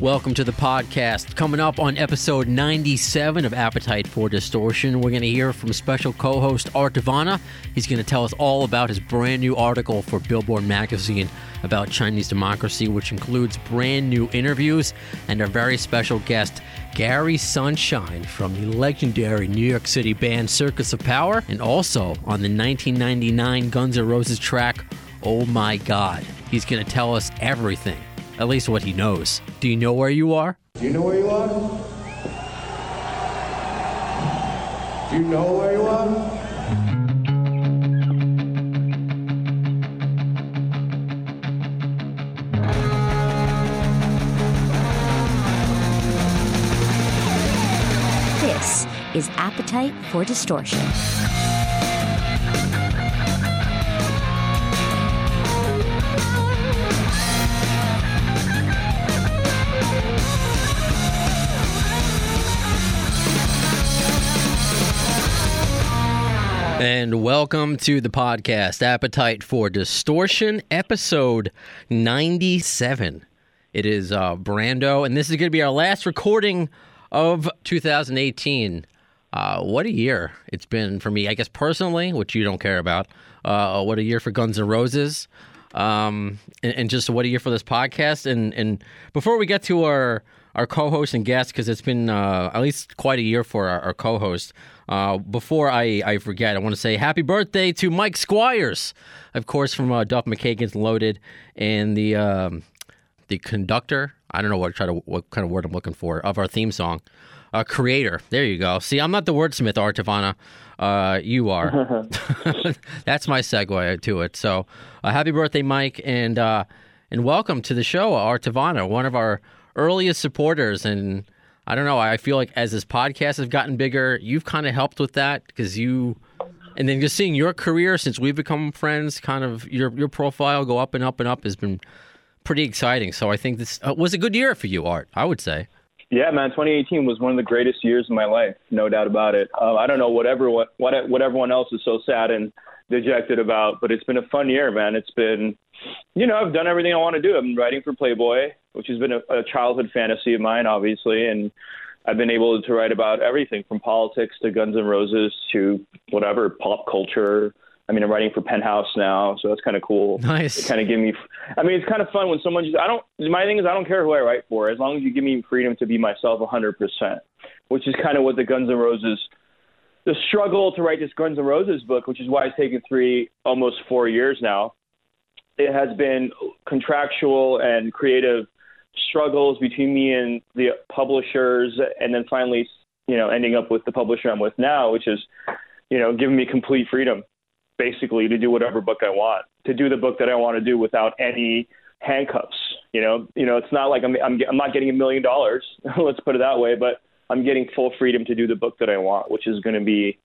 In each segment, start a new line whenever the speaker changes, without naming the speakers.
Welcome to the podcast. Coming up on episode 97 of Appetite for Distortion, we're going to hear from special co host Art Tavana. He's going to tell us all about his brand new article for Billboard magazine about Chinese democracy, which includes brand new interviews and our very special guest, Gary Sunshine from the legendary New York City band Circus of Power, and also on the 1999 Guns N' Roses track, Oh My God. He's going to tell us everything at least what he knows. Do you know where you are?
Do you know where you are? Do you know where you are?
This is Appetite for Distortion.
And welcome to the podcast, Appetite for Distortion, episode 97. It is uh, Brando, and this is going to be our last recording of 2018. Uh, what a year it's been for me, I guess personally, which you don't care about. Uh, what a year for Guns N' Roses, um, and, and just what a year for this podcast. And and before we get to our our co-host and guest, because it's been uh, at least quite a year for our, our co-host. Uh, before I, I forget, I want to say happy birthday to Mike Squires, of course, from uh, Duff McKagan's Loaded, and the um, the conductor. I don't know what try to what kind of word I'm looking for of our theme song. Uh, creator. There you go. See, I'm not the wordsmith, Art Tavana. Uh, you are. That's my segue to it. So, uh, happy birthday, Mike, and uh, and welcome to the show, Art Tavana, one of our earliest supporters. And I don't know, I feel like as this podcast has gotten bigger, you've kind of helped with that because you. And then just seeing your career since we've become friends, kind of your your profile go up and up and up has been pretty exciting. So I think this uh, was a good year for you, Art. I would say.
Yeah, man, 2018 was one of the greatest years of my life, no doubt about it. Uh, I don't know what everyone what what everyone else is so sad and dejected about, but it's been a fun year, man. It's been, you know, I've done everything I want to do. I've been writing for Playboy, which has been a, a childhood fantasy of mine, obviously, and I've been able to write about everything from politics to Guns N' Roses to whatever pop culture. I mean, I'm writing for Penthouse now, so that's kind of cool.
Nice.
Kind of give me. I mean, it's kind of fun when someone just. I don't. My thing is, I don't care who I write for, as long as you give me freedom to be myself 100 percent, which is kind of what the Guns N' Roses. The struggle to write this Guns N' Roses book, which is why it's taken three, almost four years now. It has been contractual and creative struggles between me and the publishers, and then finally, you know, ending up with the publisher I'm with now, which is, you know, giving me complete freedom, basically, to do whatever book I want, to do the book that I want to do without any handcuffs. You know, you know, it's not like I'm I'm, I'm not getting a million dollars. Let's put it that way, but I'm getting full freedom to do the book that I want, which is going to be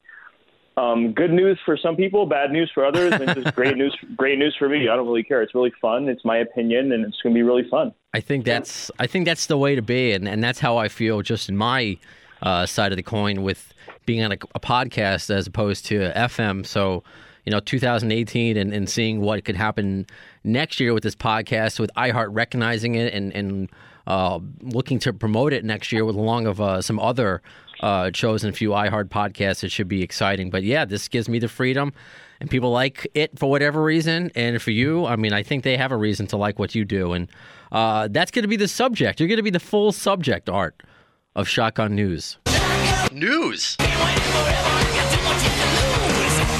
um, good news for some people, bad news for others, and just great news. Great news for me. I don't really care. It's really fun. It's my opinion, and it's going to be really fun.
I think that's I think that's the way to be, and, and that's how I feel just in my uh, side of the coin with being on a, a, podcast as opposed to FM. So, you know, 2018 and, and seeing what could happen next year with this podcast, with iHeart recognizing it and and uh, looking to promote it next year with along of uh, some other uh, shows and a few iHeart podcasts. It should be exciting. But yeah, this gives me the freedom, and people like it for whatever reason. And for you, I mean, I think they have a reason to like what you do, and uh, that's going to be the subject. You're going to be the full subject art of Shotgun News. News.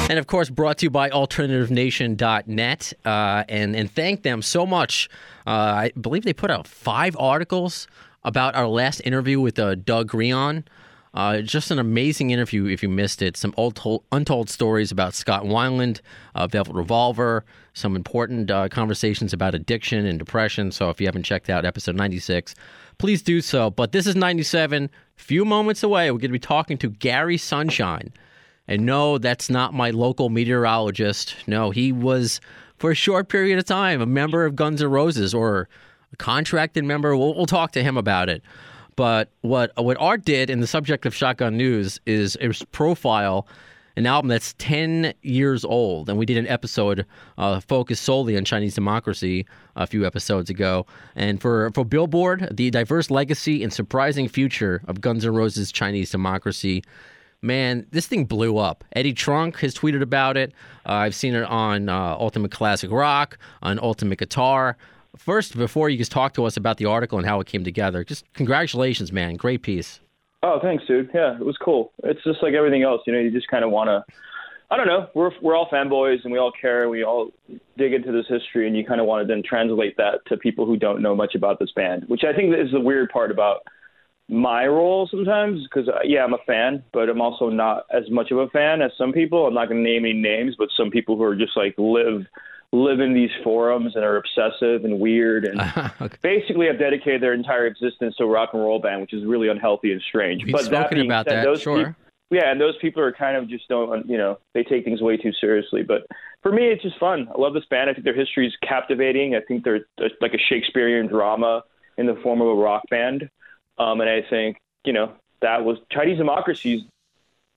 And of course, brought to you by AlternativeNation.net. Uh, and, and thank them so much. Uh, I believe they put out five articles about our last interview with uh, Doug Rion. Uh, just an amazing interview if you missed it. Some old told, untold stories about Scott Weiland, uh, Velvet Revolver, some important uh, conversations about addiction and depression. So if you haven't checked out episode 96, please do so. But this is 97, few moments away. We're going to be talking to Gary Sunshine. And no, that's not my local meteorologist. No, he was, for a short period of time, a member of Guns N' Roses or a contracted member. We'll, we'll talk to him about it. But what what Art did in the subject of Shotgun News is his profile an album that's 10 years old. And we did an episode uh, focused solely on Chinese democracy a few episodes ago. And for, for Billboard, the diverse legacy and surprising future of Guns N' Roses' Chinese democracy. Man, this thing blew up. Eddie Trunk has tweeted about it. Uh, I've seen it on uh, Ultimate Classic Rock, on Ultimate Guitar. First, before you just talk to us about the article and how it came together, just congratulations, man. Great piece.
Oh, thanks, dude. Yeah, it was cool. It's just like everything else, you know. You just kind of want to. I don't know. We're we're all fanboys and we all care. We all dig into this history, and you kind of want to then translate that to people who don't know much about this band, which I think is the weird part about my role sometimes. Because uh, yeah, I'm a fan, but I'm also not as much of a fan as some people. I'm not going to name any names, but some people who are just like live live in these forums and are obsessive and weird and okay. basically have dedicated their entire existence to a rock and roll band, which is really unhealthy and strange.
We've
but
spoken
that
about
said,
that,
those
sure.
People, yeah, and those people are kind of just don't, you know, they take things way too seriously. But for me, it's just fun. I love this band. I think their history is captivating. I think they're, they're like a Shakespearean drama in the form of a rock band. Um, and I think, you know, that was Chinese democracies.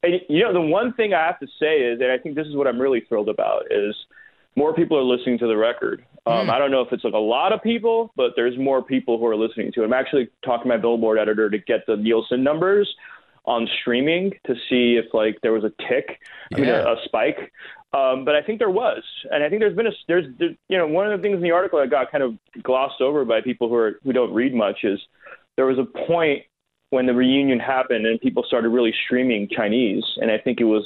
And, you know, the one thing I have to say is, and I think this is what I'm really thrilled about, is – more people are listening to the record. Um, mm. I don't know if it's like a lot of people, but there's more people who are listening to it. I'm actually talking to my Billboard editor to get the Nielsen numbers on streaming to see if like there was a tick, yeah. I mean, a, a spike. Um, but I think there was, and I think there's been a there's, there's you know one of the things in the article that got kind of glossed over by people who are who don't read much is there was a point when the reunion happened and people started really streaming Chinese, and I think it was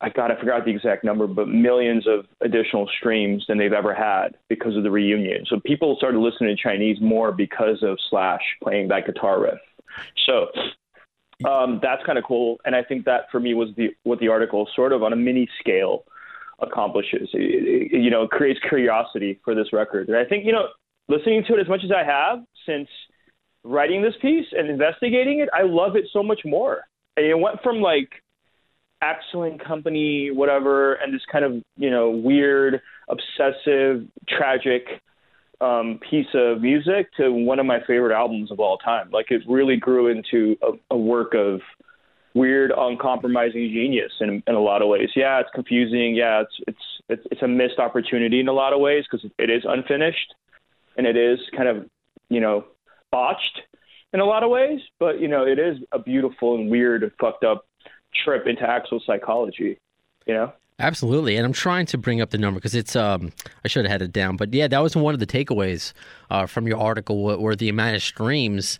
I God, I forgot the exact number, but millions of additional streams than they've ever had because of the reunion. So people started listening to Chinese more because of Slash playing that guitar riff. So um, that's kind of cool, and I think that for me was the what the article sort of on a mini scale accomplishes. It, it, you know, creates curiosity for this record, and I think you know, listening to it as much as I have since writing this piece and investigating it, I love it so much more. And it went from like excellent company, whatever, and this kind of you know weird, obsessive, tragic um, piece of music to one of my favorite albums of all time. Like it really grew into a, a work of weird, uncompromising genius in, in a lot of ways. Yeah, it's confusing. Yeah, it's it's it's, it's a missed opportunity in a lot of ways because it is unfinished and it is kind of you know botched in a lot of ways. But you know, it is a beautiful and weird, fucked up trip into actual psychology, you know?
Absolutely, and I'm trying to bring up the number because it's um I should have had it down, but yeah, that was one of the takeaways uh, from your article where the amount of streams,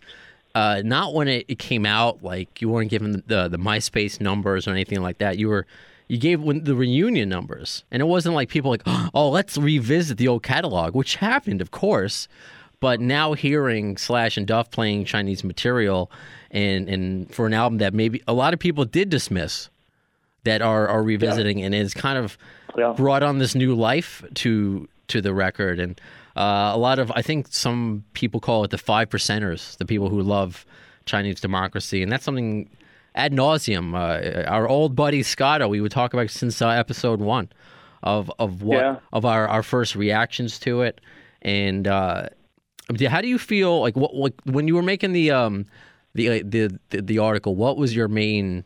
uh, not when it, it, came out, like you weren't given the the MySpace numbers or anything like that. You were you gave when the reunion numbers, and it wasn't like people like oh let's revisit the old catalog, which happened, of course, but now hearing Slash and Duff playing Chinese material and and for an album that maybe a lot of people did dismiss that are are revisiting yeah. and it's kind of yeah. brought on this new life to to the record and uh, a lot of I think some people call it the five percenters, the people who love Chinese democracy, and that's something ad nauseum. Uh, our old buddy Scotto, we would talk about since uh, episode one of of what yeah. of our, our first reactions to it, and uh, how do you feel like what, what when you were making the um the, uh, the the the article, what was your main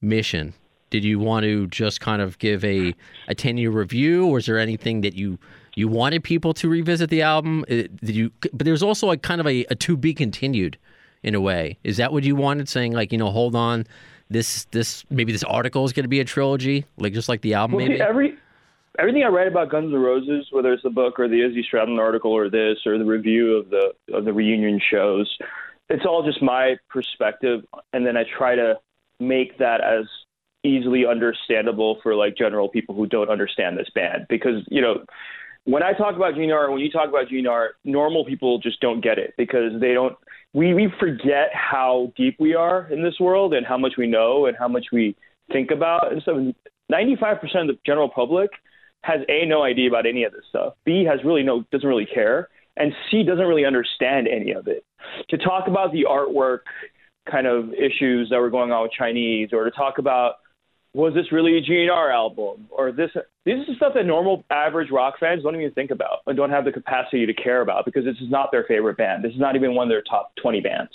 mission? Did you want to just kind of give a a ten year review, or is there anything that you you wanted people to revisit the album? Uh, did you? But there's also like kind of a, a to be continued in a way. Is that what you wanted? Saying like you know, hold on, this this maybe this article is going to be a trilogy, like just like the album.
Well,
maybe
see, every everything I write about Guns N' Roses, whether it's the book or the Izzy Stradlin article or this or the review of the of the reunion shows, it's all just my perspective, and then I try to make that as easily understandable for like general people who don't understand this band because you know when I talk about GNR, when you talk about GNR, normal people just don't get it because they don't. We we forget how deep we are in this world and how much we know and how much we think about. And so, 95% of the general public has a no idea about any of this stuff. B has really no doesn't really care, and C doesn't really understand any of it. To talk about the artwork kind of issues that were going on with Chinese, or to talk about was this really a GNR album, or this this is stuff that normal average rock fans don't even think about and don't have the capacity to care about because this is not their favorite band. This is not even one of their top 20 bands.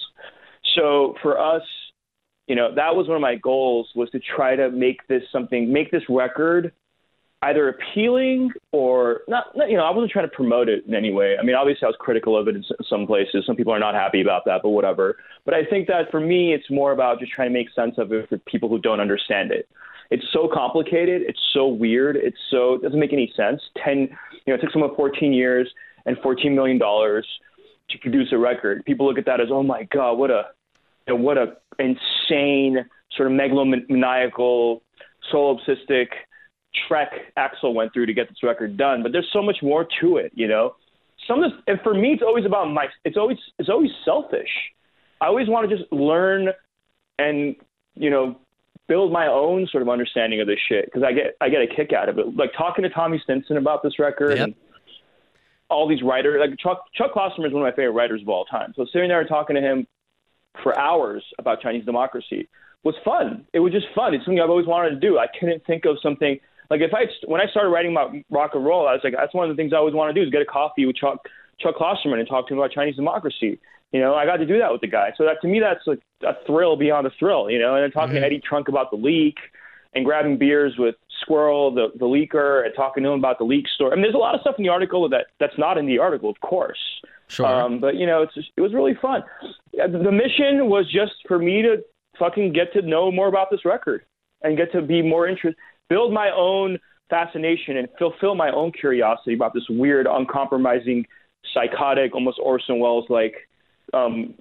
So for us, You know, that was one of my goals was to try to make this something, make this record either appealing or not, not, you know, I wasn't trying to promote it in any way. I mean, obviously I was critical of it in some places. Some people are not happy about that, but whatever. But I think that for me, it's more about just trying to make sense of it for people who don't understand it. It's so complicated. It's so weird. It's so, it doesn't make any sense. 10, you know, it took someone 14 years and $14 million to produce a record. People look at that as, oh my God, what a, you know, what a insane sort of megalomaniacal, solipsistic, trek Axl went through to get this record done. But there's so much more to it, you know. Some of this, and for me, it's always about my. It's always it's always selfish. I always want to just learn and you know build my own sort of understanding of this shit because I get I get a kick out of it. Like talking to Tommy Stinson about this record
Yep.
and all these writers. Like Chuck Chuck Klosterman is one of my favorite writers of all time. So sitting there and talking to him for hours about Chinese democracy was fun. It was just fun. It's something I've always wanted to do. I couldn't think of something like if I when I started writing about rock and roll, I was like, that's one of the things I always want to do is get a coffee with Chuck Chuck Klosterman and talk to him about Chinese democracy. You know, I got to do that with the guy. So that to me, that's like a thrill beyond a thrill. You know, and then talking to Eddie Trunk about the leak and grabbing beers with Squirrel, the the leaker, and talking to him about the leak story. I mean, there's a lot of stuff in the article that that's not in the article, of course.
Sure.
Um, but you know, it's just, it was really fun. The mission was just for me to fucking get to know more about this record and get to be more interested, build my own fascination and fulfill my own curiosity about this weird, uncompromising, psychotic, almost Orson Welles like um,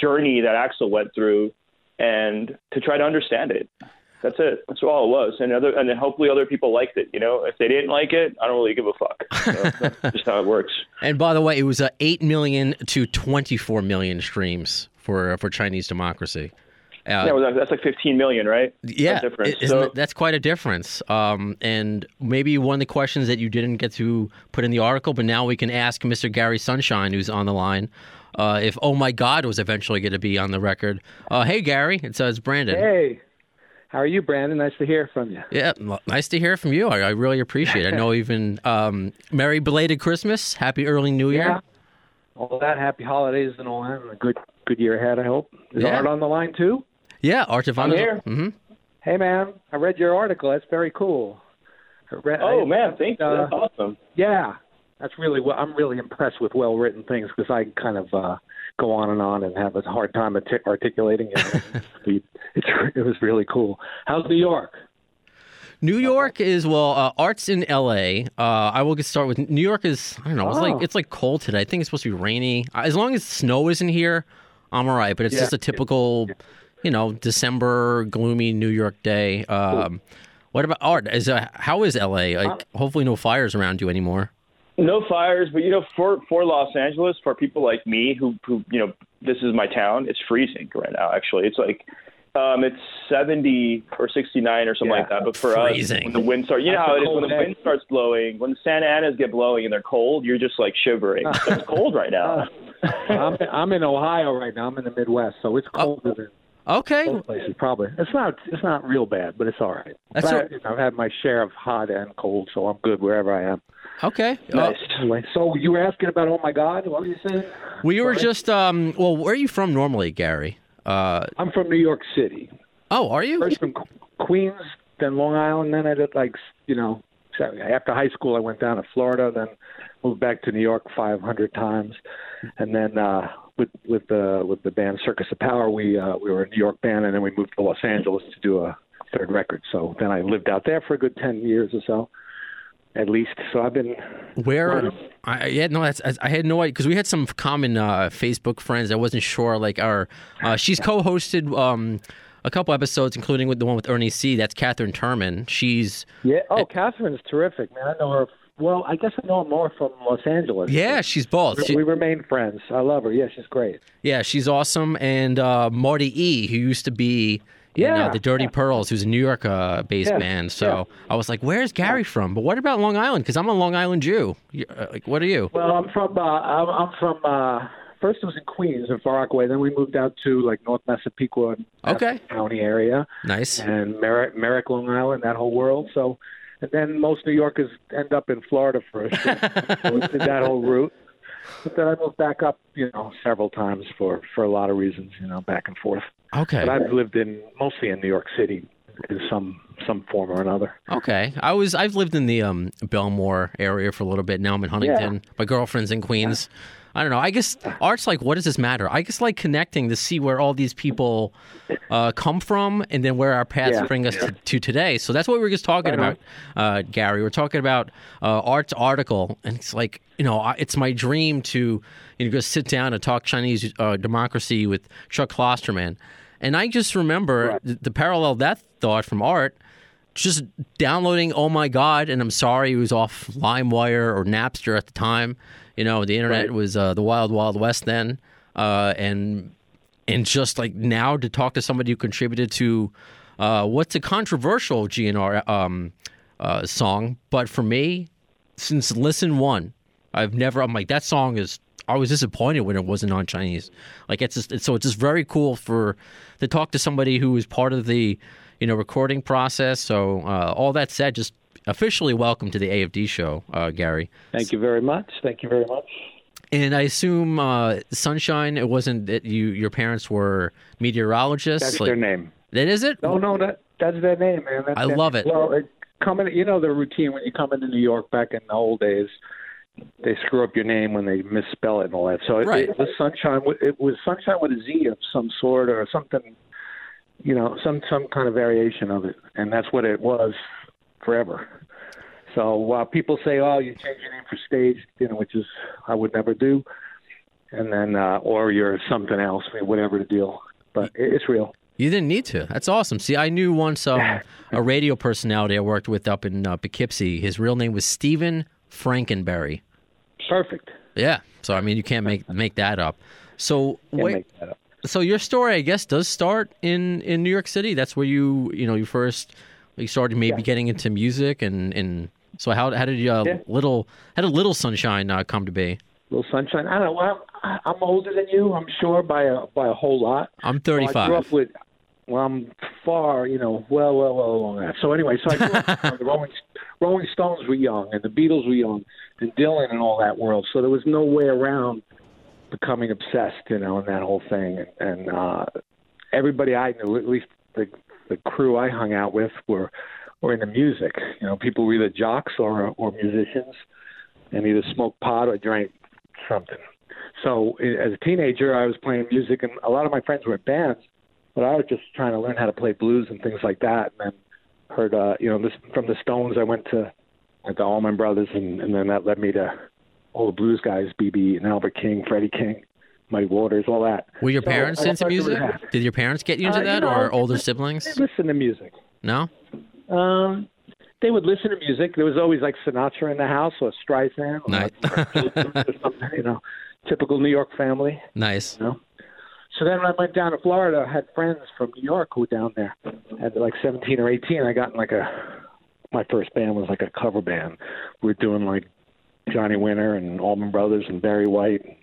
journey that Axl went through, and to try to understand it. That's it. That's all it was. And other, and then hopefully other people liked it. You know, if they didn't like it, I don't really give a fuck. Know, that's just how it works.
And by the way, it was uh, eight million to twenty-four million streams for for Chinese democracy. Uh,
Yeah, well, that's like 15 million, right?
yeah,
That difference.
i- isn't
So-
it- that's quite a difference. Um, and maybe one of the questions that you didn't get to put in the article, but now we can ask Mr. Gary Sunshine, who's on the line, uh, if "Oh My God" was eventually going to be on the record. Uh, hey, Gary, it says Brandon.
Hey, how are you, Brandon? Nice to hear from you.
Yeah, l- nice to hear from you. I, I really appreciate it. I know even um, Merry belated Christmas, Happy early New Year.
Yeah. All that, happy holidays and all that, and a good good year ahead. I hope. Is
Yeah.
Art on the line too?
Yeah, Art
I'm here.
hmm
Hey, man, I read your article. That's very cool. I read,
Oh
I-
man, thank you.
uh,
That's awesome.
Yeah, that's really well. I'm really impressed with well written things because I kind of uh, go on and on and have a hard time artic- articulating it. it's, it was really cool. How's New York?
New York is well, uh, Art's in L.A. Uh, I will get start with New York. Is I don't know. It's
Oh.
like it's like cold today. I think it's supposed to be rainy. Uh, As long as snow isn't here, I'm all right. But it's
Yeah.
just a typical, you know, December gloomy New York day. Um, what about Art? Is uh, how is L.A. Like, hopefully, no fires around you anymore.
No fires, but you know, for for Los Angeles, for people like me who who you know, this is my town. It's freezing right now. Actually, it's like. Um, it's 70 or 69 or something
Yeah.
like that. But for
Freezing.
us, when the wind starts, you know
That's
how it is
cold
when the
day.
wind starts blowing, when the Santa Anas get blowing and they're cold, you're just like shivering. it's cold right now.
I'm I'm in Ohio right now. I'm in the Midwest, so it's colder than
Okay,
most places. Probably it's not it's not real bad, but it's all right.
That's
But I, you know, I've had my share of hot and cold, so I'm good wherever I am.
okay. Uh,
nice.
Anyway, so you were asking about oh my God, what were you saying?
we were
Sorry?
just um. Well, where are you from normally, Gary? Uh.
I'm from New York City.
Oh, are you?
First from Queens, then Long Island, then I did like you know after high school I went down to Florida, then moved back to New York 500 times, and then uh, with with the with the band Circus of Power we uh, we were a New York band, and then we moved to Los Angeles to do a third record. So then I lived out there for a good 10 years or so, at least. So I've been
Where? I, yeah, no, that's I, I had no idea because we had some common uh, Facebook friends. I wasn't sure. Like our, uh, she's co-hosted um, a couple episodes, including with the one with Ernie C. That's Catherine Turman. She's
yeah. Oh, Catherine's terrific, man. I know her. Well, I guess I know her more from Los Angeles.
yeah, she's both.
We-
She-
we remain friends. I love her. Yeah, she's great.
yeah, she's awesome. And uh, Marty E, who used to be. In, uh,
Yeah.
the Dirty Pearls, who's a New York uh, based
Yeah,
band. So I was like, "Where's Gary from?" But what about Long Island? Because I'm a Long Island Jew. Uh, Like, what are you?
Well, I'm from uh, I'm, I'm from uh, first it was in Queens in Far Rockaway. Then we moved out to like North Massapequa and
Okay.
County area
Nice.
and Merrick, Merrick, Long Island, that whole world. So, and then most New Yorkers end up in Florida first. so that whole route. but then I moved back up, you know, several times for for a lot of reasons, you know, back and forth.
Okay.
But I've lived in mostly in New York City in some some form or another.
Okay, I was I've lived in the um, Bellmore area for a little bit. Now I'm in Huntington. My girlfriend's in Queens. I don't know. I guess art's like, what does this matter? I guess like connecting to see where all these people uh, come from, and then where our paths
Yeah.
bring us to, to today. So that's what we were just talking about, uh, Gary. We're talking about uh, art's article, and it's like you know, I- it's my dream to you know go sit down and talk Chinese uh, democracy with Chuck Klosterman. And I just remember the, the parallel that thought from art just downloading oh my god and i'm sorry it was off limewire or napster at the time you know the internet
Right.
was uh, the wild wild west then uh, and and just like now to talk to somebody who contributed to uh, what's a controversial gnr um, uh, song but for me since listen one i've never i'm like that song is i was disappointed when it wasn't on chinese like it's just it's, so it's just very cool for to talk to somebody who was part of the you know recording process so uh, all that said just officially welcome to the afd show uh, gary
Thank you very much. Thank you very much.
and i assume uh, sunshine it wasn't that you your parents were meteorologists
That's
like,
their name.
that is it
No, no, that that's their name, man. That's
I love
name.
it.
Well, it, coming, you know the routine when you come into New York back in the old days. They screw up your name when they misspell it and all that. So it,
Right.
it was sunshine. It was sunshine with a Z of some sort or something. You know, some some kind of variation of it, and that's what it was forever. So while people say, "Oh, you change your name for stage," you know, which is I would never do, and then uh, or you're something else, whatever the deal. But it's real.
You didn't need to. That's awesome. See, I knew once um, a radio personality I worked with up in uh, Poughkeepsie. His real name was Stephen Frankenberry.
Perfect.
Yeah. So I mean, you can't make make that up. So wait,
up.
so your story, I guess, does start in in New York City. That's where you you know you first you started maybe getting into music and and so how how did you uh,
Yeah.
little how did Little Sunshine uh, come to be?
Little sunshine. I don't know. Well, I'm, I'm older than you. I'm sure by a by a whole lot.
I'm
So I
35.
grew up with. Well, I'm far, you know, well, well, well along that. So anyway, so I grew up. you know, the Rolling Rolling Stones were young, and the Beatles were young, and Dylan and all that world. So there was no way around becoming obsessed, you know, in that whole thing. And, and uh, everybody I knew, at least the the crew I hung out with, were were into music. You know, people were either jocks or or musicians, and either smoked pot or drank something. So as a teenager, I was playing music, and a lot of my friends were in bands, but I was just trying to learn how to play blues and things like that. And then heard, uh, you know, this from the Stones. I went to went to Allman Brothers, and, and then that led me to all the blues guys, BB and Albert King, Freddie King, Muddy Waters, all that.
Were your
So
parents
I
into music? Did your parents get you into
Uh, you
that,
know,
or older
They
siblings?
listen to music.
No.
Um, they would listen to music. There was always like Sinatra in the house or Streisand, or,
Nice.
or something, you know, typical New York family.
Nice.
you know. So then when I went down to Florida, I had friends from New York who were down there. At like 17 or 18, I got in like a, my first band was like a cover band. We were doing like Johnny Winter and Allman Brothers and Barry White,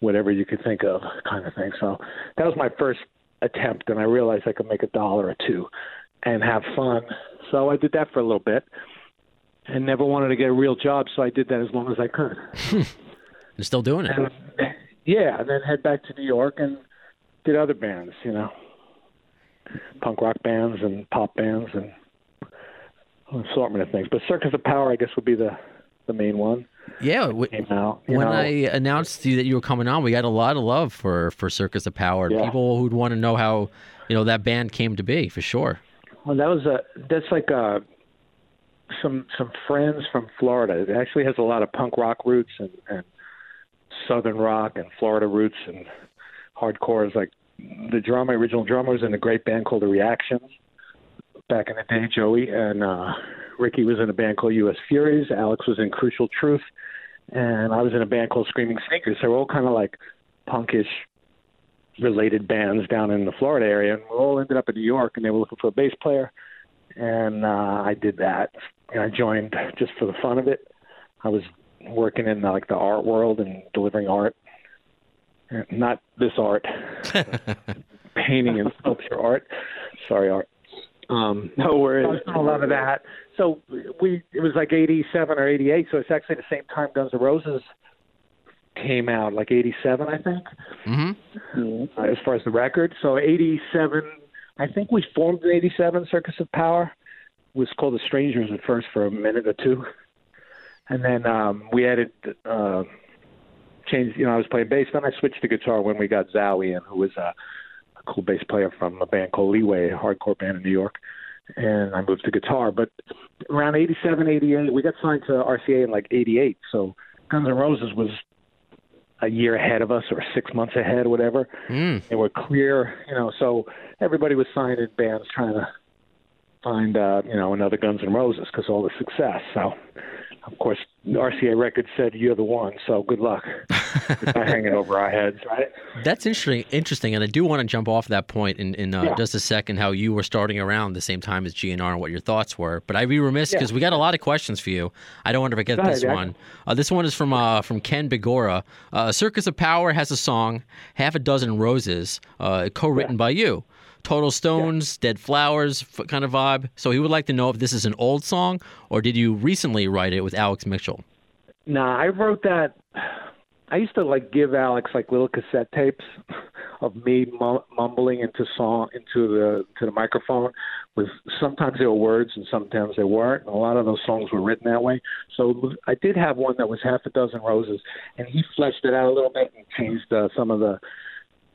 whatever you could think of kind of thing. So that was my first attempt, and I realized I could make a dollar or two and have fun. So I did that for a little bit and never wanted to get a real job, so I did that as long as I could.
You're still doing it.
And yeah, and then head back to New York and did other bands, you know, punk rock bands and pop bands and an assortment of things. But Circus of Power, I guess, would be the the main one.
Yeah. w-
Came out.
When
know,
I announced to you that you were coming on, we got a lot of love for for Circus of Power.
Yeah.
People who'd want to know how you know that band came to be for sure.
well, that was a that's like uh some some friends from Florida. It actually has a lot of punk rock roots and, and southern rock and Florida roots and hardcore is like the drummer, original drummer was in a great band called The Reactions back in the day, Joey, and uh, Ricky was in a band called U.S. Furies. Alex was in Crucial Truth, and I was in a band called Screaming Sneakers. So we're all kind of like punkish related bands down in the Florida area, and we all ended up in New York, and they were looking for a bass player, and uh, I did that. And I joined just for the fun of it. I was working in like the art world and delivering art, not this art, painting and sculpture art. Sorry, art. Um,
No worries.
I was doing a lot of that. So we it was like '87 or '88. So it's actually the same time Guns N' Roses came out, like '87, I think,
Mm-hmm.
uh, as far as the record. So '87, I think we formed in '87. Circus of Power It was called the Strangers at first for a minute or two, and then um, we added. Uh, changed, you know, I was playing bass. Then I switched to guitar when we got Zowie in, who was a, a cool bass player from a band called Leeway, a hardcore band in New York. And I moved to guitar. But around 87, 88, we got signed to RCA in like 88. So Guns N' Roses was a year ahead of us or six months ahead or whatever.
Mm.
They were clear, you know, so everybody was signed in bands trying to find, uh, you know, another Guns N' Roses because all the success. So, of course, RCA Records said you're the one. So good luck. It's not hanging over our heads, right?
That's interesting. Interesting, and I do want to jump off that point in, in uh,
Yeah.
just a second. How you were starting around the same time as GNR and what your thoughts were. But I'd be remiss
Yeah.
because we got a lot of questions for you. I don't want to forget
Go ahead,
this
Jack.
one. Uh, this one is from uh, from Ken Bigora. Uh, Circus of Power has a song, Half a Dozen Roses, uh, co-written by you. Total Stones, Dead Flowers kind of vibe. So he would like to know if this is an old song or did you recently write it with Alex Mitchell?
Nah, I wrote that. I used to like give Alex like little cassette tapes of me mumbling into song into the to the microphone. With sometimes there were words and sometimes there weren't. And a lot of those songs were written that way. So I did have one that was half a dozen roses, and he fleshed it out a little bit and changed uh, some of the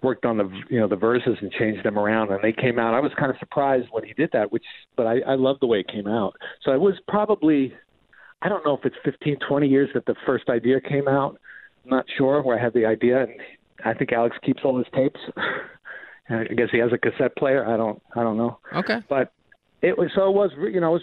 worked on the you know the verses and changed them around and they came out. I was kind of surprised when he did that, which but I, I love the way it came out. So I was probably I don't know if it's 15, 20 years that the first idea came out. I'm not sure where I had the idea, and I think Alex keeps all his tapes. And I guess he has a cassette player. I don't, I don't know,
Okay.
but it was so it was, you know, it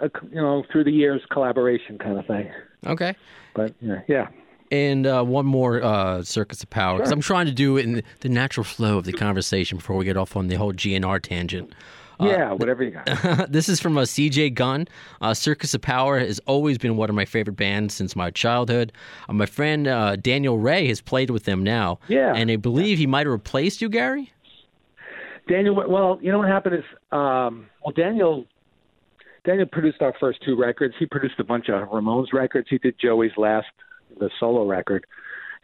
was, a, you know, through the years collaboration kind of thing.
Okay.
But yeah, yeah.
And uh, one more uh, Circus of Power, because I'm trying to do it in the natural flow of the conversation before we get off on the whole GNR tangent.
Yeah, whatever you got.
this is from a CJ Gunn. Uh, Circus of Power has always been one of my favorite bands since my childhood. Uh, my friend uh, Daniel Rey has played with them now.
Yeah.
And I believe he might have replaced you, Gary?
Daniel, well, you know what happened is, um, well, Daniel, Daniel produced our first two records. He produced a bunch of Ramones records. He did Joey's last, the solo record.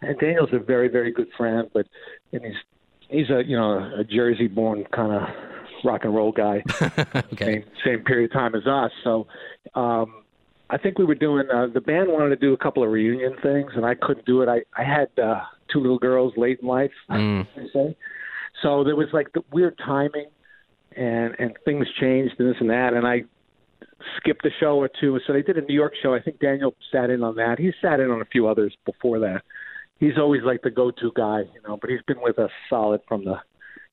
And Daniel's a very, very good friend, but and he's he's a you know a Jersey-born kind of rock and roll guy.
Okay.
same same period of time as us. So um, I think we were doing uh, the band wanted to do a couple of reunion things, and I couldn't do it. I I had uh, two little girls late in life.
Mm.
I say. So there was like the weird timing, and and things changed and this and that, and I skipped a show or two. So they did a New York show. I think Daniel sat in on that. He sat in on a few others before that. He's always like the go-to guy, you know. But he's been with us solid from the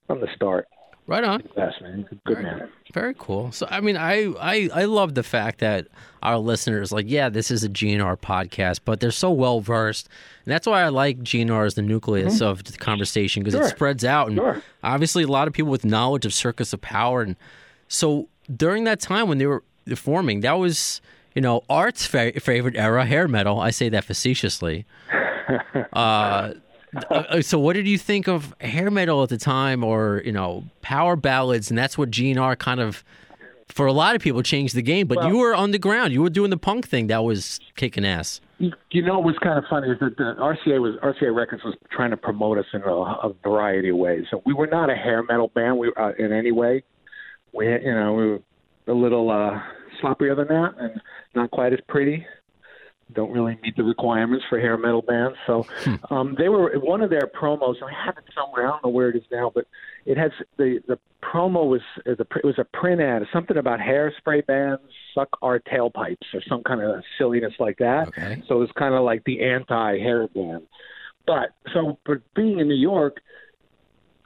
from the start.
Right on.
Yes, man. Good man.
Very cool. So, I mean, I, I, I love the fact that our listeners, like, yeah, this is a GNR podcast, but they're so well versed. And that's why I like GNR as the nucleus of the conversation because it
Mm-hmm.
Spreads out. And
Sure.
obviously, a lot of people with knowledge of Circus of Power. And so during that time when they were forming, that was, you know, Art's fa- favorite era, hair metal. I say that facetiously. uh, uh, so what did you think of hair metal at the time or you know power ballads and that's what GNR kind of for a lot of people changed the game but you were on the ground. you were doing the punk thing that was kicking ass
You, know what was kind of funny is that the RCA was RCA Records was trying to promote us in a, a variety of ways. So we were not a hair metal band. We uh, in any way. We you know we were a little uh, sloppier than that and not quite as pretty. Don't really meet the requirements for hair metal bands. So um, they were one of their promos. I have it somewhere. I don't know where it is now, but it has the the promo was uh, the it was a print ad, something about hairspray bands suck our tailpipes or some kind of silliness like that.
Okay.
So it was kind of like the anti-hair band. But so, but being in New York,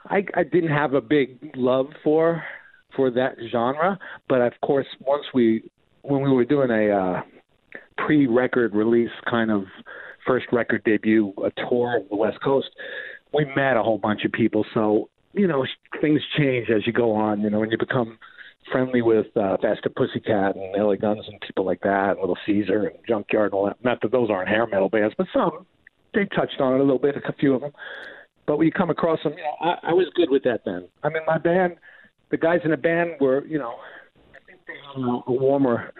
I, I didn't have a big love for for that genre. But of course, once we when we were doing a uh, pre-record release kind of first record debut, a tour of the West Coast, we met a whole bunch of people. So you know things change as you go on. You know when you become friendly with uh, Faster Pussycat and LA Guns and people like that, and Little Caesar and Junkyard and all that. Not that those aren't hair metal bands, but some they touched on it a little bit, a few of them. But when you come across them, you know, I, I was good with that then. I mean, my band, the guys in the band were, you know, I think they had a, a warmer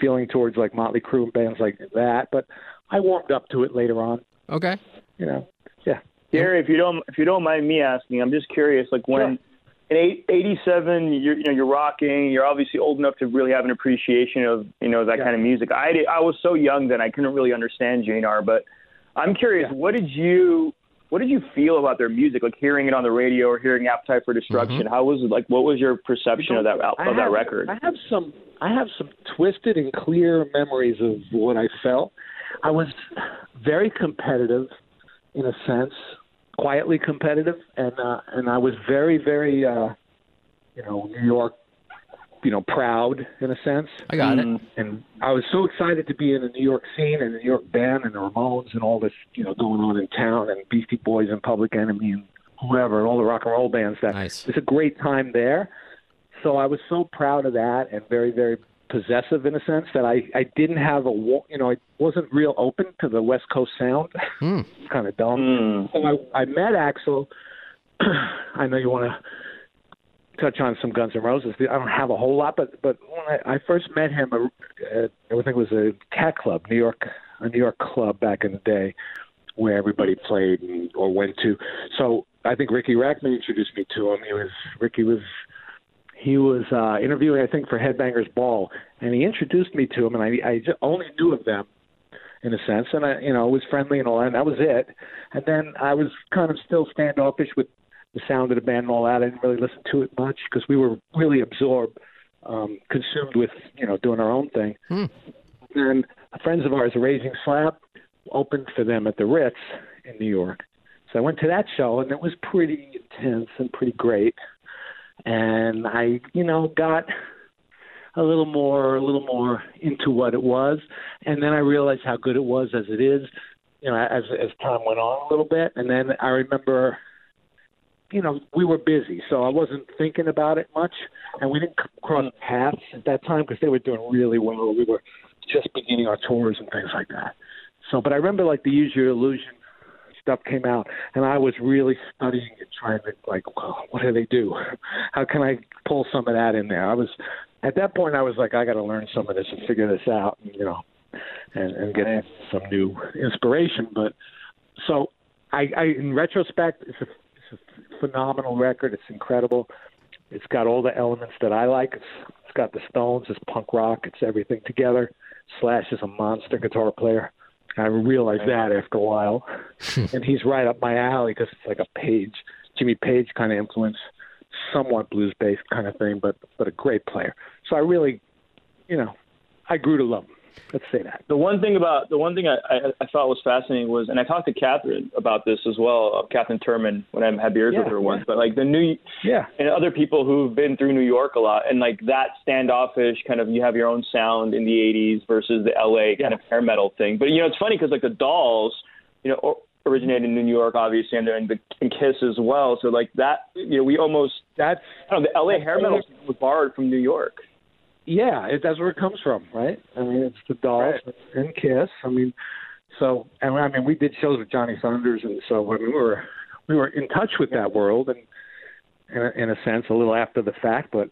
feeling towards like Motley Crue and bands like that. But I warmed up to it later on.
okay
you know, yeah.
Gary, if you don't if you don't mind me asking, I'm just curious. Like when in eight, 87, you're you know you're rocking. You're obviously old enough to really have an appreciation of you know that
Yeah.
kind of music. I did, I was so young then I couldn't really understand GNR, but I'm curious.
Yeah.
What did you what did you feel about their music? Like hearing it on the radio or hearing Appetite for Destruction. How was it? Like what was your perception of that al-
I
of that
have-
record?
I have some I have some twisted and clear memories of what I felt. I was very competitive in a sense, quietly competitive and uh and I was very very uh you know, New York you know, proud in a sense.
I got
Mm.
it.
and I was so excited to be in the New York scene and the New York band and the Ramones and all this, you know, going on in town and Beastie Boys and Public Enemy and whoever and all the rock and roll bands. That
Nice.
it's a great time there. So I was so proud of that and very, very possessive in a sense that I I didn't have a wa- you know I wasn't real open to the West Coast sound.
Hmm.
it's kind of dumb.
Mm.
So I, I met Axl. I know you want to touch on some Guns N' Roses. I don't have a whole lot, but but when I, I first met him, uh, at, I think it was a cat club, New York, a New York club back in the day, where everybody played and, or went to. So I think Riki Rachtman introduced me to him. He was Riki was he was uh, interviewing, I think, for Headbangers Ball, and he introduced me to him, and I I just only knew of them in a sense, and I you know was friendly and all and that was it. And then I was kind of still standoffish with the sound of the band and all that. I didn't really listen to it much because we were really absorbed, um, consumed with you know doing our own thing.
Hmm.
And friends of ours, Raging Slab, opened for them at the Ritz in New York. So I went to that show, and it was pretty intense and pretty great. And I, you know, got a little more, a little more into what it was, and then I realized how good it was as it is. You know, as as time went on a little bit, and then I remember you know, we were busy, so I wasn't thinking about it much, and we didn't cross paths at that time because they were doing really well. We were just beginning our tours and things like that. So, but I remember like the Use Your Illusion stuff came out, and I was really studying it, trying to like, well, what do they do? How can I pull some of that in there? I was at that point, I was like, I got to learn some of this and figure this out, and, you know, and, and get some new inspiration. But so, I, I in retrospect, it's a a phenomenal record. It's incredible. It's got all the elements that I like. It's, it's got the Stones. It's punk rock. It's everything together. Slash is a monster guitar player. I realized that after a while, and he's right up my alley because it's like a Page, Jimmy Page kind of influence, somewhat blues based kind of thing, but but a great player. So I really, you know, I grew to love him. Let's say that.
The one thing about the one thing I, I, I thought was fascinating was, and I talked to Catherine about this as well, uh, Catherine Turman, when I had beers
Yeah,
with her once.
yeah.
But like the new
Yeah.
and other people who've been through New York a lot, and like that standoffish kind of, you have your own sound in the '80s versus the LA kind of hair metal thing. But you know, it's funny because like the Dolls, you know, or, originated in New York, obviously, and, and, the, and Kiss as well. So like that, you know, we almost,
That's
I don't know, the LA hair metal was borrowed from New York.
Yeah, it, that's where it comes from, right? I mean, it's the Dolls and Kiss. I mean, so and I mean, we did shows with Johnny Thunders, and so I mean, we were we were in touch with that world, and in a, in a sense, a little after the fact, but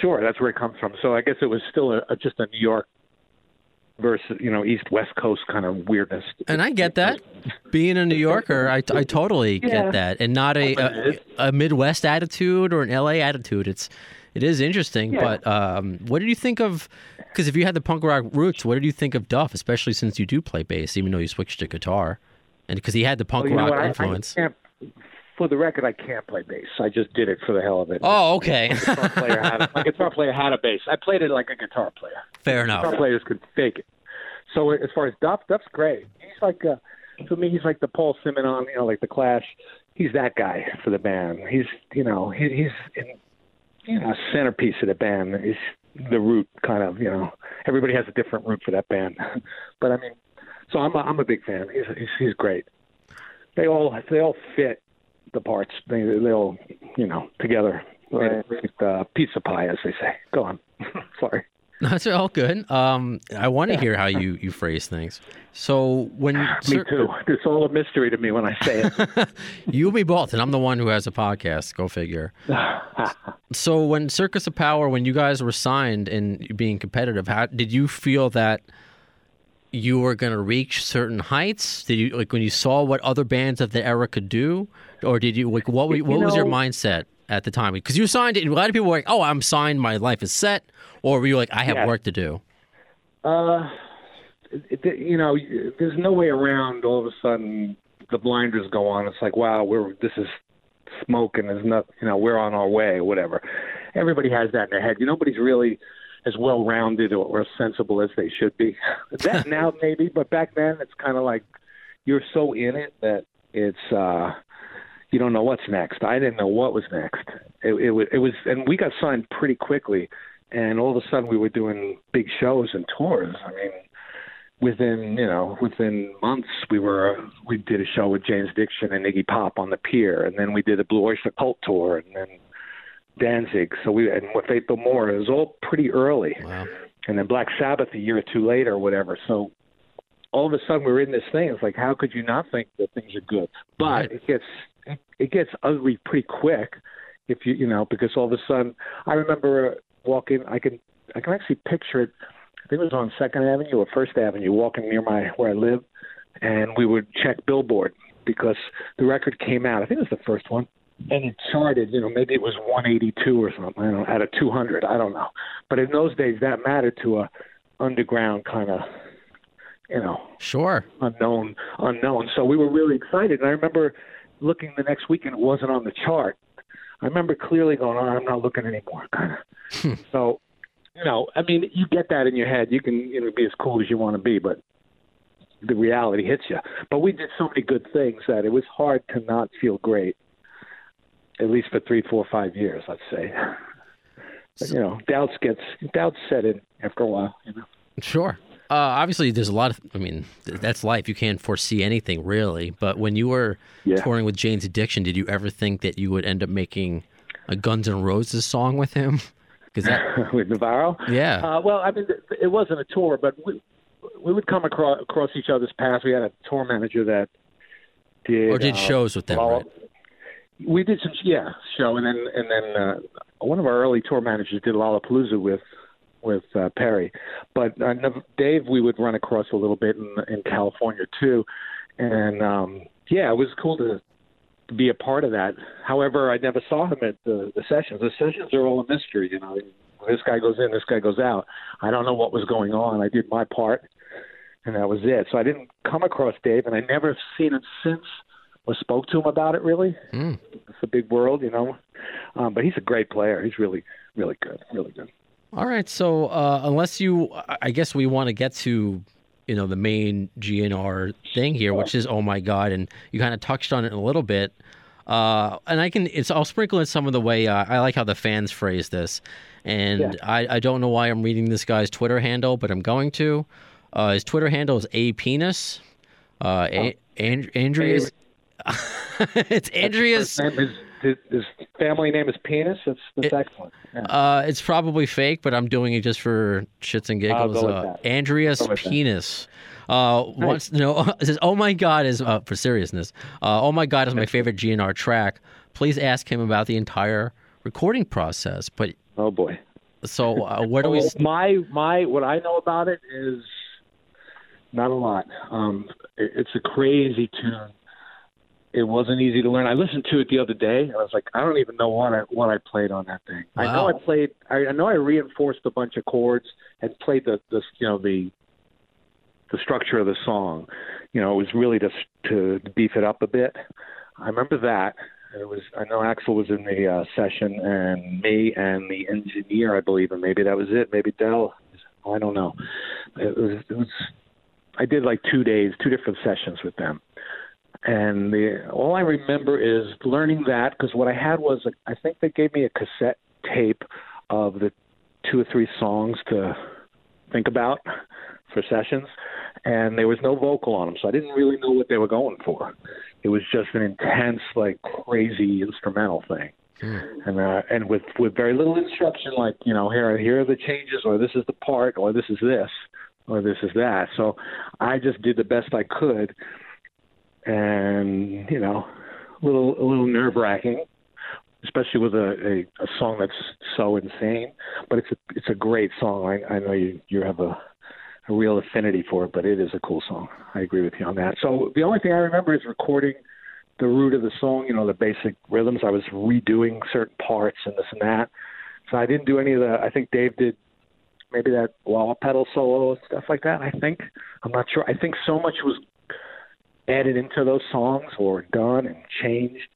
sure, that's where it comes from. So I guess it was still a, a just a New York versus you know East West Coast kind of weirdness.
And I get that. Being a New Yorker, I, I totally
Yeah.
get that, and not a, a a Midwest attitude or an LA attitude. It's it is interesting,
Yeah.
but um, what did you think of? Because if you had the punk rock roots, what did you think of Duff? Especially since you do play bass, even though you switched to guitar, and because he had the punk
Well,
rock?
I-
influence.
I. For the record, I can't play bass. I just did it for the hell of it.
oh, okay,
My guitar player had a, my guitar player had a bass. I played it like a guitar player.
fair enough.
guitar players could fake it. So as far as Duff, Duff's great. He's like, uh, to me, he's like the Paul Simonon, you know, like the Clash. He's that guy for the band. He's, you know, he, he's, in, you know, centerpiece of the band. is the root, kind of, you know. Everybody has a different root for that band, but I mean, so I'm, a, I'm a big fan. He's, he's, he's great. They all, they all fit the parts. They, they all, you know, together.
Right.
Like, uh, pizza pie, as they say. Go on. Sorry.
That's all good. Um, I want to hear how you you phrase things. So when
Me
Cir-
too. It's all a mystery to me when I say it.
you me both, and I'm the one who has a podcast. Go figure. so when Circus of Power, when you guys were signed and being competitive, how did you feel that you were going to reach certain heights? Did you like when you saw what other bands of the era could do, or did you like what? Were, what
You
was your mindset at the time? Because you signed it, and a lot of people were like, "Oh, I'm signed. My life is set," or were you like, "I have
Yeah.
work to do"?
Uh, you know, there's no way around. All of a sudden, the blinders go on. It's like, wow, we're this is smoke, and there's not, you know, we're on our way, or whatever. Everybody has that in their head. You nobody's really as well rounded or, or sensible as they should be. that now maybe, but back then it's kind of like you're so in it that it's. uh you don't know what's next. I didn't know what was next. It, it, was, it was, and we got signed pretty quickly, and all of a sudden we were doing big shows and tours. I mean, within you know within months we were we did a show with Jane's Addiction and Iggy Pop on the pier, and then we did a Blue Oyster Cult tour, and then Danzig. So we and with Faith No More, it was all pretty early,
Wow.
and then Black Sabbath a year or two later, or whatever. So all of a sudden we're in this thing. It's like how could you not think that things are good? But
Right.
it gets it, it gets ugly pretty quick if you you know because all of a sudden I remember walking. I can I can actually picture it. I think it was on Second Avenue or First Avenue, walking near my where I live, and we would check Billboard because the record came out. I think it was the first one, and it charted. You know, maybe it was 182 or something. I don't know, out of 200. I don't know, but in those days that mattered to a underground kind of, you know,
Sure.
unknown unknown. So we were really excited. And I remember looking the next week and it wasn't on the chart. I remember clearly going, oh, I'm not looking anymore, kind of. Hmm. so, you know, I mean, you get that in your head. You can you know, be as cool as you want to be, but the reality hits you. But we did so many good things that it was hard to not feel great. At least for three, four, five years, let's say. But, you know, doubts gets doubts set in after a while. You know.
Sure. Uh, obviously, there's a lot of. I mean, th- that's life. You can't foresee anything really. But when you were
Yeah.
touring with Jane's Addiction, did you ever think that you would end up making a Guns N' Roses song with him? Because that,
with Navarro.
yeah,
Uh, well, I mean, th- it wasn't a tour, but we we would come across across each other's paths. We had a tour manager that did
or did
uh,
shows with them,
all-
right?
We did some, yeah, show, and then and then uh, one of our early tour managers did Lollapalooza with with uh, Perry, but uh, Dave we would run across a little bit in in California too, and um, yeah, it was cool to be a part of that. However, I never saw him at the, the sessions. The sessions are all a mystery, you know. This guy goes in, this guy goes out. I don't know what was going on. I did my part, and that was it. So I didn't come across Dave, and I never seen him since or spoke to him about it. Really,
Mm.
it's a big world, you know. Um, but he's a great player. He's really, really good. Really good.
All right. So uh, unless you, I- guess we want to get to, you know, the main GNR thing here, which is oh my god, and you kind of touched on it a little bit. Uh, and I can, it's I'll sprinkle in some of the way uh, I like how the fans phrase this, and
Yeah.
I, I don't know why I'm reading this guy's Twitter handle, but I'm going to. Uh, his Twitter handle is a penis. Uh, a- and- Andrea's. it's Andrea's.
His, family name is Penis. That's that's excellent. Yeah.
Uh, it's probably fake, but I'm doing it just for shits and giggles. uh. Andrea's
Go with that.
penis. Uh, wants to know. It says, "Oh my God!" Is uh, for seriousness. Uh, oh my God is my favorite GNR track. Please ask him about the entire recording process. But
oh boy.
so, uh, where do we?
Well, my my what I know about it is not a lot. Um, it, it's a crazy tune. It wasn't easy to learn. I listened to it the other day, and I was like, I don't even know what I what I played on that thing. I know I played. I, I know I reinforced a bunch of chords and played the the you know the the structure of the song. You know, it was really just to beef it up a bit. I remember that. It was. I know Axl was in the uh, session, and me and the engineer, I believe, and maybe that was it. Maybe Dell. I don't know. It was. It was. I did like two days, two different sessions with them, and the all I remember is learning that because what I had was I think they gave me a cassette tape of the two or three songs to think about for sessions, and there was no vocal on them, so I didn't really know what they were going for. It was just an intense, like crazy instrumental thing, and uh, and with with very little instruction, like you know, here here are the changes, or this is the part, or this is this, or this is that. So I just did the best I could, and you know, a little a little nerve wracking, especially with a, a a song that's so insane. But it's a it's a great song. I I know you you have a a real affinity for it, but it is a cool song. I agree with you on that. So the only thing I remember is recording the root of the song, you know, the basic rhythms. I was redoing certain parts and this and that. So I didn't do any of the. I think Dave did maybe that wah pedal solo and stuff like that. I think I'm not sure. I think so much was added into those songs or done and changed.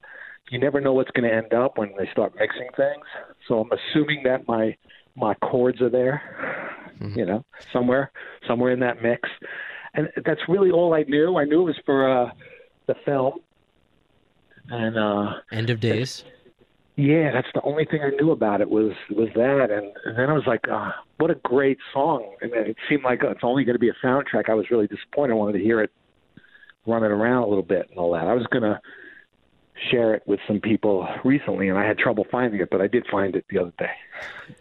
You never know what's going to end up when they start mixing things. So I'm assuming that my my chords are there, mm-hmm. you know, somewhere somewhere in that mix. And that's really all I knew. I knew it was for uh, the film. And uh,
end of days.
Yeah, that's the only thing I knew about it was was that, and, and then I was like, oh, "What a great song!" And it seemed like it's only going to be a soundtrack. I was really disappointed. I wanted to hear it running around a little bit and all that. I was gonna share it with some people recently, and I had trouble finding it, but I did find it the other day.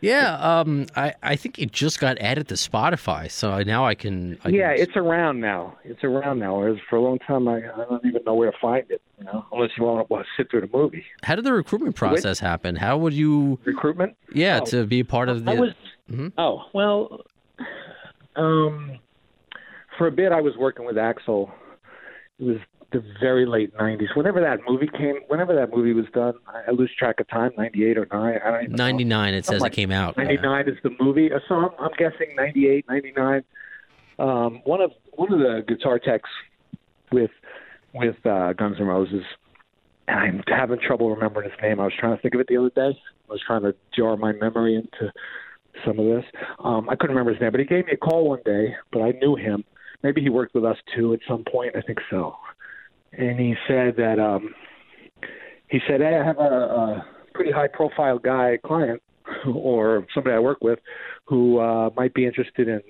Yeah, um, I I think it just got added to Spotify, so now I can. I
yeah,
can...
it's around now. It's around now. Whereas for a long time, I, I don't even know where to find it. You know, unless you want to sit through the movie.
How did the recruitment process happen? How would you
recruitment?
Yeah, oh, to be part of the.
Was. Mm-hmm. Oh well, um, for a bit I was working with Axl. It was the very late '90s. Whenever that movie came, whenever that movie was done, I I lose track of time. '98 or nine? I don't even
99. It says like it came out.
'99 yeah. is the movie. So I'm, I'm guessing '98, '99. Um, one of one of the guitar techs with with uh, Guns N' Roses, and I'm having trouble remembering his name. I was trying to think of it the other day. I was trying to jar my memory into some of this. Um, I couldn't remember his name, but he gave me a call one day. But I knew him. Maybe he worked with us too at some point. I think so and he said that um, he said, "Hey, I have a, a pretty high-profile guy client or somebody I work with who uh, might be interested in."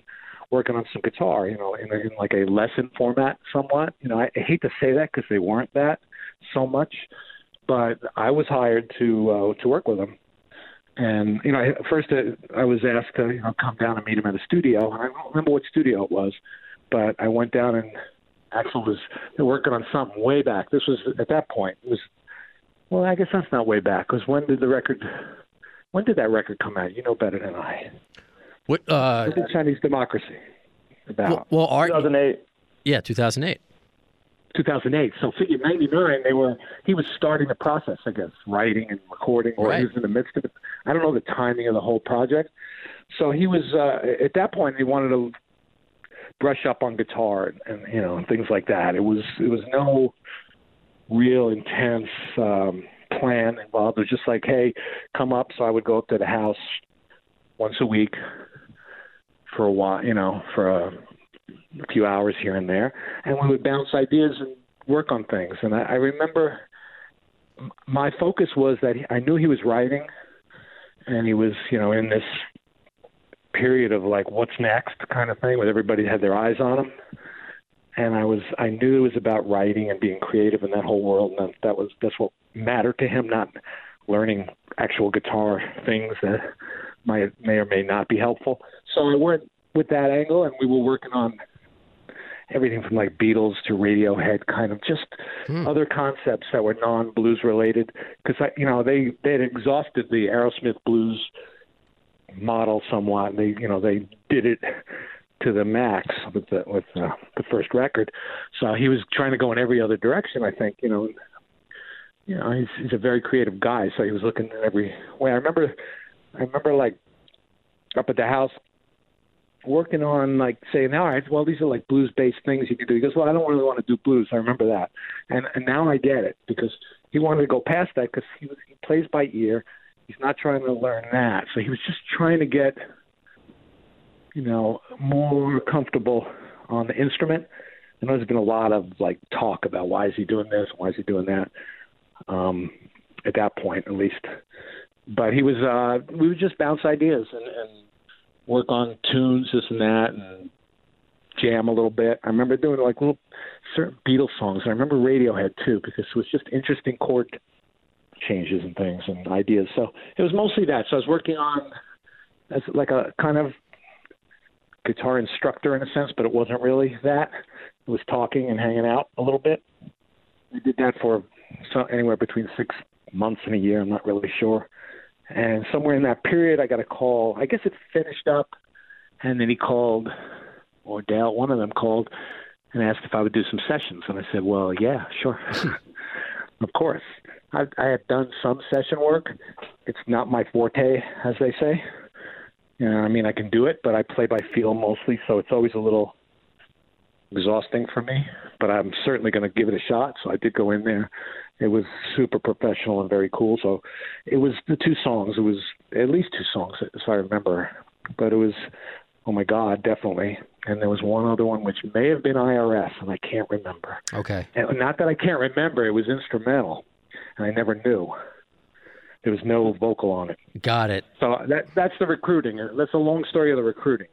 working on some guitar, you know, in, in like a lesson format, somewhat. You know, I, I hate to say that because they weren't that so much, but I was hired to uh, to work with them. And you know, I, first uh, I was asked to you know come down and meet him at a studio. I don't remember what studio it was, but I went down and Axl was working on something way back. This was at that point. It was well, I guess that's not way back because when did the record? When did that record come out? You know better than I.
What? Uh,
what did Chinese Democracy about?
Well, well Art,
2008.
Yeah, 2008.
2008. So figure 99, they were he was starting the process, I guess, writing and recording, or
right.
he was in the midst of it. I don't know the timing of the whole project. So he was uh, at that point. He wanted to brush up on guitar and, and you know and things like that. It was it was no real intense um, plan involved. It was just like, hey, come up. So I would go up to the house once a week for a while, you know, for a, a few hours here and there, and we would bounce ideas and work on things. And I, I remember my focus was that I knew he was writing, and he was, you know, in this period of like what's next kind of thing, where everybody had their eyes on him. And I was I knew it was about writing and being creative in that whole world, and that, that was that's what mattered to him, not learning actual guitar things that might may or may not be helpful. So I went with that angle, and we were working on everything from like Beatles to Radiohead, kind of just hmm. other concepts that were non blues related. Because I, you know, they they had exhausted the Aerosmith blues model somewhat. They you know they did it to the max with the with uh, the first record. So he was trying to go in every other direction. I think you know. You know, he's he's a very creative guy, so he was looking in every way. I remember, I remember like up at the house working on like saying, all right, well, these are like blues based things you can do. He goes, well, I don't really want to do blues. I remember that, and and now I get it because he wanted to go past that because he was he plays by ear. He's not trying to learn that. So he was just trying to get, you know, more comfortable on the instrument. I know there's been a lot of like talk about why is he doing this, why is he doing that. Um, at that point, at least. But he was. uh We would just bounce ideas and, and work on tunes, this and that, and jam a little bit. I remember doing like little certain Beatles songs. and I remember Radiohead too because it was just interesting chord changes and things and ideas. So it was mostly that. So I was working on as like a kind of guitar instructor in a sense, but it wasn't really that. It was talking and hanging out a little bit. I did that for so anywhere between six months and a year. I'm not really sure. And somewhere in that period, I got a call. I guess it finished up, and then he called or Dale, one of them called and asked if I would do some sessions, and I said, "Well, yeah, sure, of course." I, I had done some session work. It's not my forte, as they say. You know, I mean, I can do it, but I play by feel mostly, so it's always a little exhausting for me. But I'm certainly going to give it a shot. So I did go in there. It was super professional and very cool. So it was the two songs. It was at least two songs, if I remember. But it was, oh my God, definitely. And there was one other one which may have been IRS, and I can't remember.
Okay.
And not that I can't remember, it was instrumental, and I never knew. There was no vocal on it.
Got it.
So that that's the recruiting. That's a long story of the recruiting.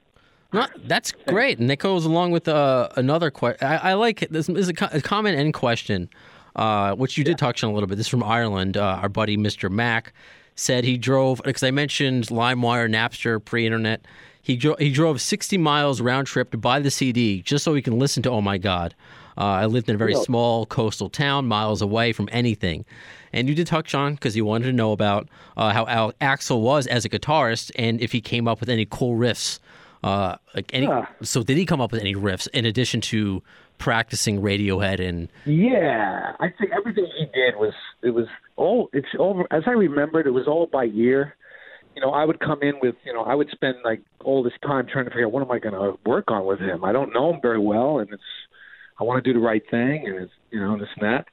No, that's great, and that goes along with uh, another question. I, like this. is a, co- a comment and question, uh, which you did touch on a little bit. This is from Ireland. Uh, our buddy Mr. Mac said he drove because I mentioned LimeWire, Napster, pre-internet. He dro- he drove 60 miles round trip to buy the CD just so he can listen to Oh My God. Uh, I lived in a very small coastal town, miles away from anything. And you did touch on because you wanted to know about uh, how Al- Axl was as a guitarist and if he came up with any cool riffs. Uh, like any,
Yeah.
so did he come up with any riffs in addition to practicing Radiohead and
Yeah, I think everything he did was it was all it's all as I remembered it was all by ear. You know, I would come in with you know I would spend like all this time trying to figure out what am I going to work on with him. I don't know him very well, and it's I want to do the right thing, and it's you know this and that,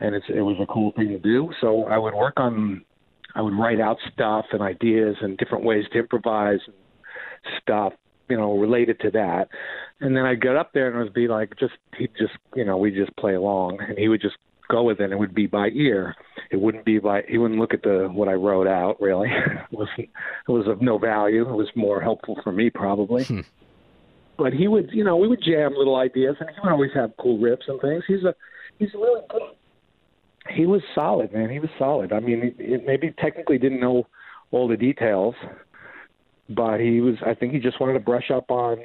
and it's it was a cool thing to do. So I would work on I would write out stuff and ideas and different ways to improvise and stuff, you know, related to that. And then I'd get up there and it would be like just he'd just you know, we'd just play along and he would just go with it and it would be by ear. It wouldn't be by he wouldn't look at the what I wrote out really. it wasn't it was of no value. It was more helpful for me probably. Hmm. But he would you know, we would jam little ideas and he would always have cool riffs and things. He's a he's a really good he was solid, man. He was solid. I mean, he, he maybe technically didn't know all the details, but he was. I think he just wanted to brush up on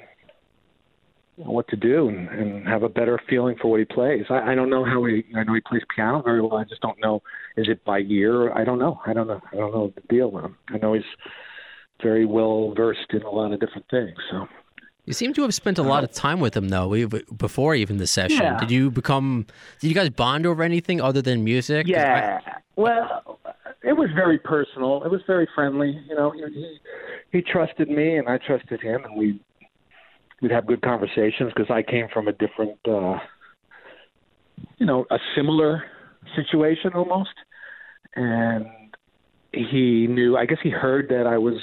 what to do and, and have a better feeling for what he plays. I, I don't know how he. I know he plays piano very well. I just don't know. Is it by ear? I don't know. I don't know. I don't know the deal with him. I know he's very well versed in a lot of different things. So
You seem to have spent a lot of time with him, though, we- before even the session.
Yeah.
Did you become? Did you guys bond over anything other than music? 'Cause I-
Yeah. Well, it was very personal. It was very friendly. You know, he he, he trusted me and I trusted him, and we we'd have good conversations because I came from a different, uh, you know, a similar situation almost, and he knew. I guess he heard that I was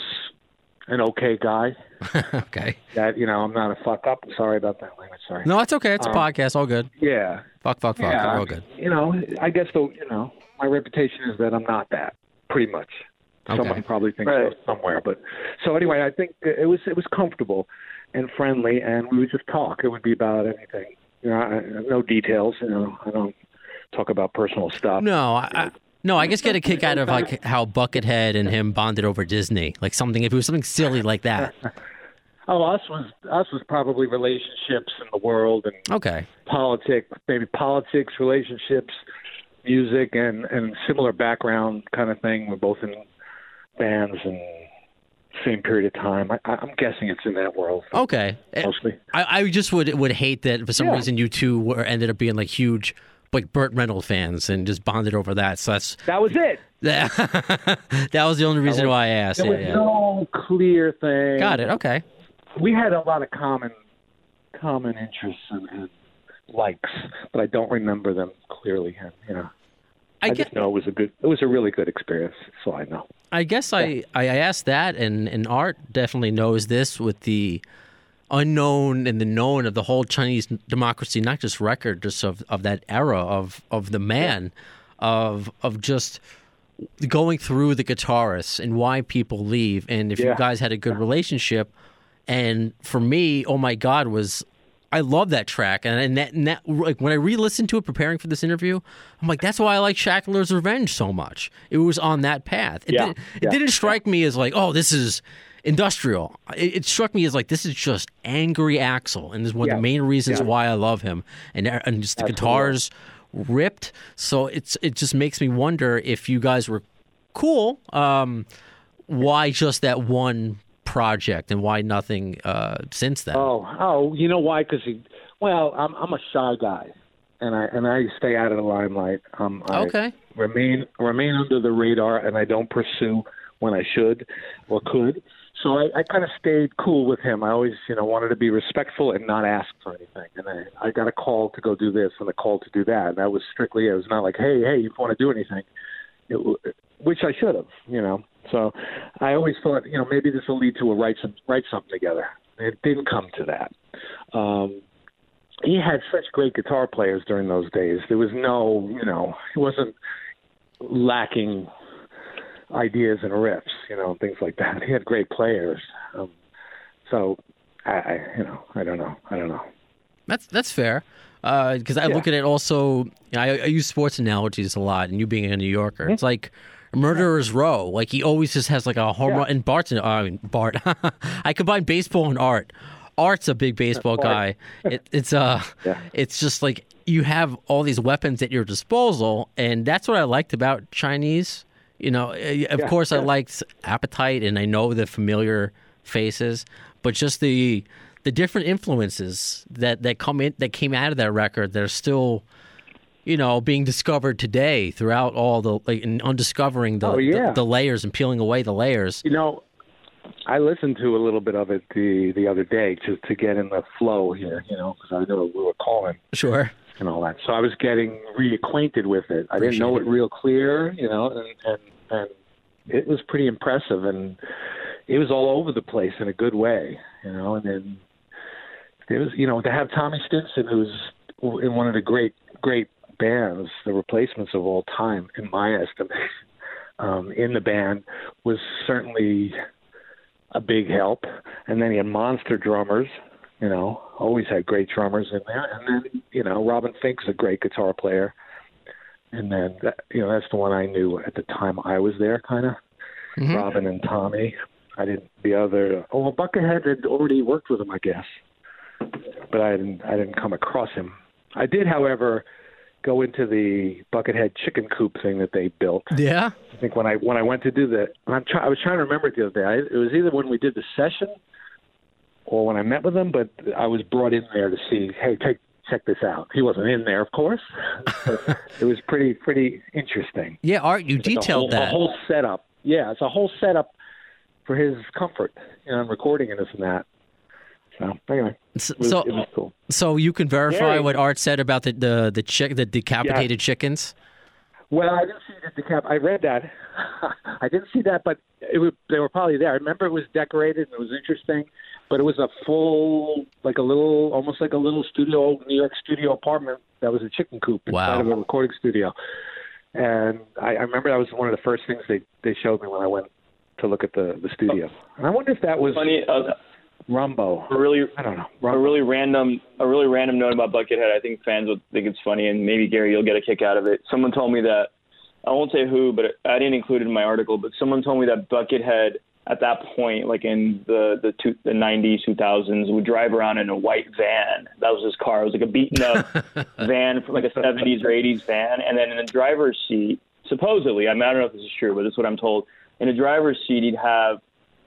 an okay guy.
okay.
That you know, I'm not a fuck up. Sorry about that language. Sorry.
No, it's okay. It's a
Um,
podcast. All good.
Yeah.
Fuck, fuck, fuck.
Yeah,
All good.
You know, I guess the you know my reputation is that I'm not that pretty much.
Okay.
Someone probably thinks
Right.
so somewhere, but so anyway, I think it was it was comfortable and friendly, and we would just talk. It would be about anything. You know, I, no details. You know, I don't talk about personal stuff.
No, I, I, no. I just get a kick out of like how Buckethead and him bonded over Disney, like something. If it was something silly like that.
Oh, us was us was probably relationships in the world and
Okay.
politics, maybe politics, relationships, music, and and similar background kind of thing. We're both in bands and same period of time. I, I'm guessing it's in that world
Okay.
Mostly.
I, I just would would hate that for some
Yeah.
reason you two were ended up being like huge like Burt Reynolds fans and just bonded over that. So that's
That was it.
that, was the only reason why I asked.
There
Yeah,
was
yeah.
no clear thing.
Got it. Okay.
We had a lot of common common interests and, and likes, but I don't remember them clearly. You know,
I
I,
get.
just know it was a good. It was a really good experience. So I know.
I guess I, I asked that, and, and Art definitely knows this with the unknown and the known of the whole Chinese democracy, not just record, just of, of that era of, of the man, of of just going through the guitarists and why people leave, and if you guys had a good relationship. And for me, oh my God, was I love that track, and, and that, and that like when I re-listened to it preparing for this interview, I'm like, that's why I like Shackler's Revenge so much. It was on that path. It,
Yeah,
didn't, it didn't strike me as like, oh, this is industrial. It, it struck me as like this is just angry Axl, and this is one of the main reasons
yeah.
why I love him. And and just the
Absolutely.
guitars ripped, so it's it just makes me wonder if you guys were cool. Um, why just that one project and why nothing uh, since then?
Oh, oh, you know why? Because he. Well, I'm I'm a shy guy, and I and I stay out of the limelight. Um, I
Okay.
Remain remain under the radar, and I don't pursue when I should or could. So I, I kind of stayed cool with him. I always, you know, wanted to be respectful and not ask for anything. And I, I got a call to go do this and a call to do that. And that was strictly it. It was not like, hey, hey, you want to do anything, it, which I should have, you know. So I always thought, you know, maybe this will lead to a write some write something together. It didn't come to that. Um, he had such great guitar players during those days. There was no, you know, he wasn't lacking ideas and riffs, you know, things like that. He had great players. Um, so I, I, you know, I don't know. I don't know.
That's that's fair. Because I look at it also, I, I use sports analogies a lot, and you being a New Yorker,
Mm-hmm.
it's like murderer's row. Like he always just has like a home run. And Bart's, an, I mean Bart. I combine baseball and art. Art's a big baseball guy. It, it's uh,
Yeah.
it's just like you have all these weapons at your disposal, and that's what I liked about Chinese. You know, eh, of course, I liked Appetite, and I know the familiar faces, but just the the different influences that that come in that came out of that record that are still you know being discovered today throughout all the like and undiscovering the,
Oh, yeah.
the the layers and peeling away the layers
You know, I listened to a little bit of it the the other day to to get in the flow here. You know, because I know we were calling
sure
and all that. So I was getting reacquainted with it. I didn't know it real clear, you know, and and and it was pretty impressive, and it was all over the place in a good way, you know. And then it was, you know, to have Tommy Stinson, who's in one of the great great bands, the replacements of all time, in my estimation, um, in the band was certainly a big help. And then he had monster drummers, you know, always had great drummers in there. And then, you know, Robin Finck's a great guitar player. And then, that, you know, that's the one I knew at the time I was there, kind of. Mm-hmm. Robin and Tommy. I didn't. The other. Oh, well, Buckethead had already worked with him, I guess. But I didn't. I didn't come across him. I did, however, go into the Buckethead chicken coop thing that they built.
yeah
I think when I when I went to do the, I'm try, I was trying to remember it the other day. I, it was either when we did the session or when I met with him, but I was brought in there to see. Hey, take check this out. He wasn't in there, of course. It was pretty pretty interesting.
yeah art you
It's a
detailed
whole,
that
A whole setup. Yeah, it's a whole setup for his comfort, you know, and recording and this and that. So anyway,
S-
it was,
so
it was cool.
so you can verify
Gary.
what art said about the the the chick the decapitated chickens
Well, I didn't see the decap. I read that. I didn't see that, but it was, they were probably there. I remember it was decorated and it was interesting, but it was a full, like a little, almost like a little studio, old New York studio apartment that was a chicken coop inside
Wow.
of a recording studio. And I, I remember that was one of the first things they they showed me when I went to look at the the studio. And I wonder if that was
Funny, uh,
Rumbo.
a really
I don't know.
a really random a really random note about Buckethead. I think fans would think it's funny, and maybe Gary, you'll get a kick out of it. Someone told me that I won't say who, but I didn't include it in my article. But someone told me that Buckethead at that point, like in the the two, the 90s, 2000s, would drive around in a white van. That was his car. It was like a beaten up van from like a 70s or 80s van, and then in the driver's seat, supposedly, I mean, I don't know if this is true, but this is what I'm told. In the driver's seat, he'd have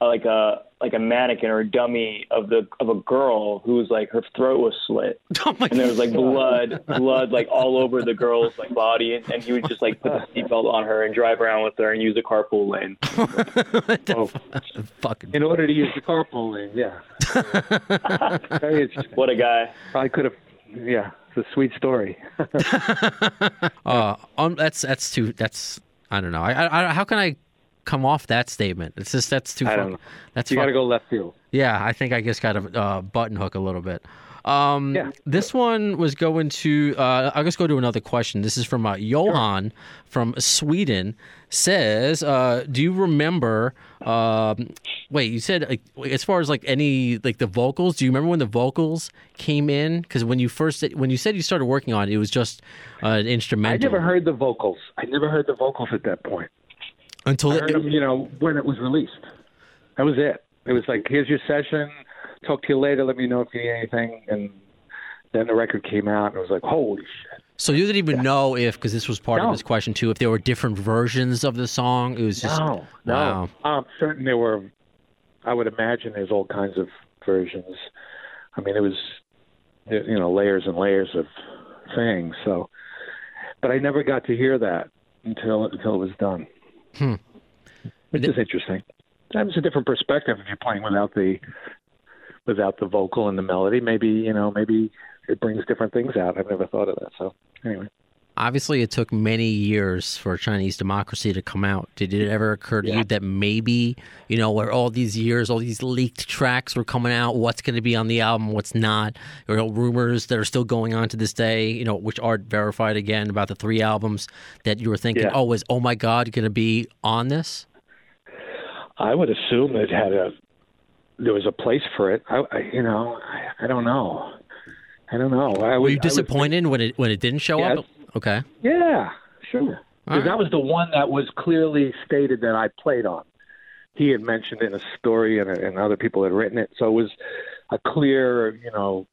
like a like a mannequin or a dummy of the of a girl who was like her throat was slit
oh my
and there was like blood blood like all over the girl's like body and, and he would just like put the seatbelt on her and drive around with her and use a carpool lane
Oh,
fucking
in order to use the carpool lane, yeah. Very
what a guy
Probably could have. Yeah, it's a sweet story.
Uh, um, that's that's too. That's I don't know. I, I, I how can I come off that statement? It's just that's too.
I don't know.
That's
you got to go left field.
Yeah, I think I just got a uh, button hook a little bit. Um,
Yeah.
This one was going to. Uh, I'll just go to another question. This is from uh, Johan from Sweden. Says, uh, do you remember? Um, wait, you said like, as far as like any like the vocals. Do you remember when the vocals came in? Because when you first when you said you started working on it, it was just uh, an
instrument.
I
never heard the vocals. I never heard the vocals at that point.
Until
I
it,
heard them, you know, when it was released. That was it. It was like, here's your session. Talk to you later. Let me know if you need anything. And then the record came out, and it was like, holy shit.
So you didn't even know if, because this was part
No.
of his question too, if there were different versions of the song. It was just
No, no.
wow.
I'm certain there were I would imagine there's all kinds of versions. I mean, it was you know layers and layers of things. So, but I never got to hear that until until it was done.
Hmm.
Which is interesting. That was a different perspective if you're playing without the without the vocal and the melody. Maybe you know maybe it brings different things out. I've never thought of that. So anyway.
Obviously, it took many years for Chinese democracy to come out. Did it ever occur to
Yeah.
you that maybe, you know, where all these years, all these leaked tracks were coming out, what's going to be on the album, what's not? There are rumors that are still going on to this day, you know, which aren't verified again about the three albums that you were thinking,
Yeah.
oh, is Oh My God going to be on this?
I would assume it had a there was a place for it. I, I you know I, I don't know. I don't know. I
Were you disappointed when it when it didn't show up? Okay.
Yeah, sure. Because
right.
that was the one that was clearly stated that I played on. He had mentioned it in a story, and, and other people had written it, so it was a clear, you know,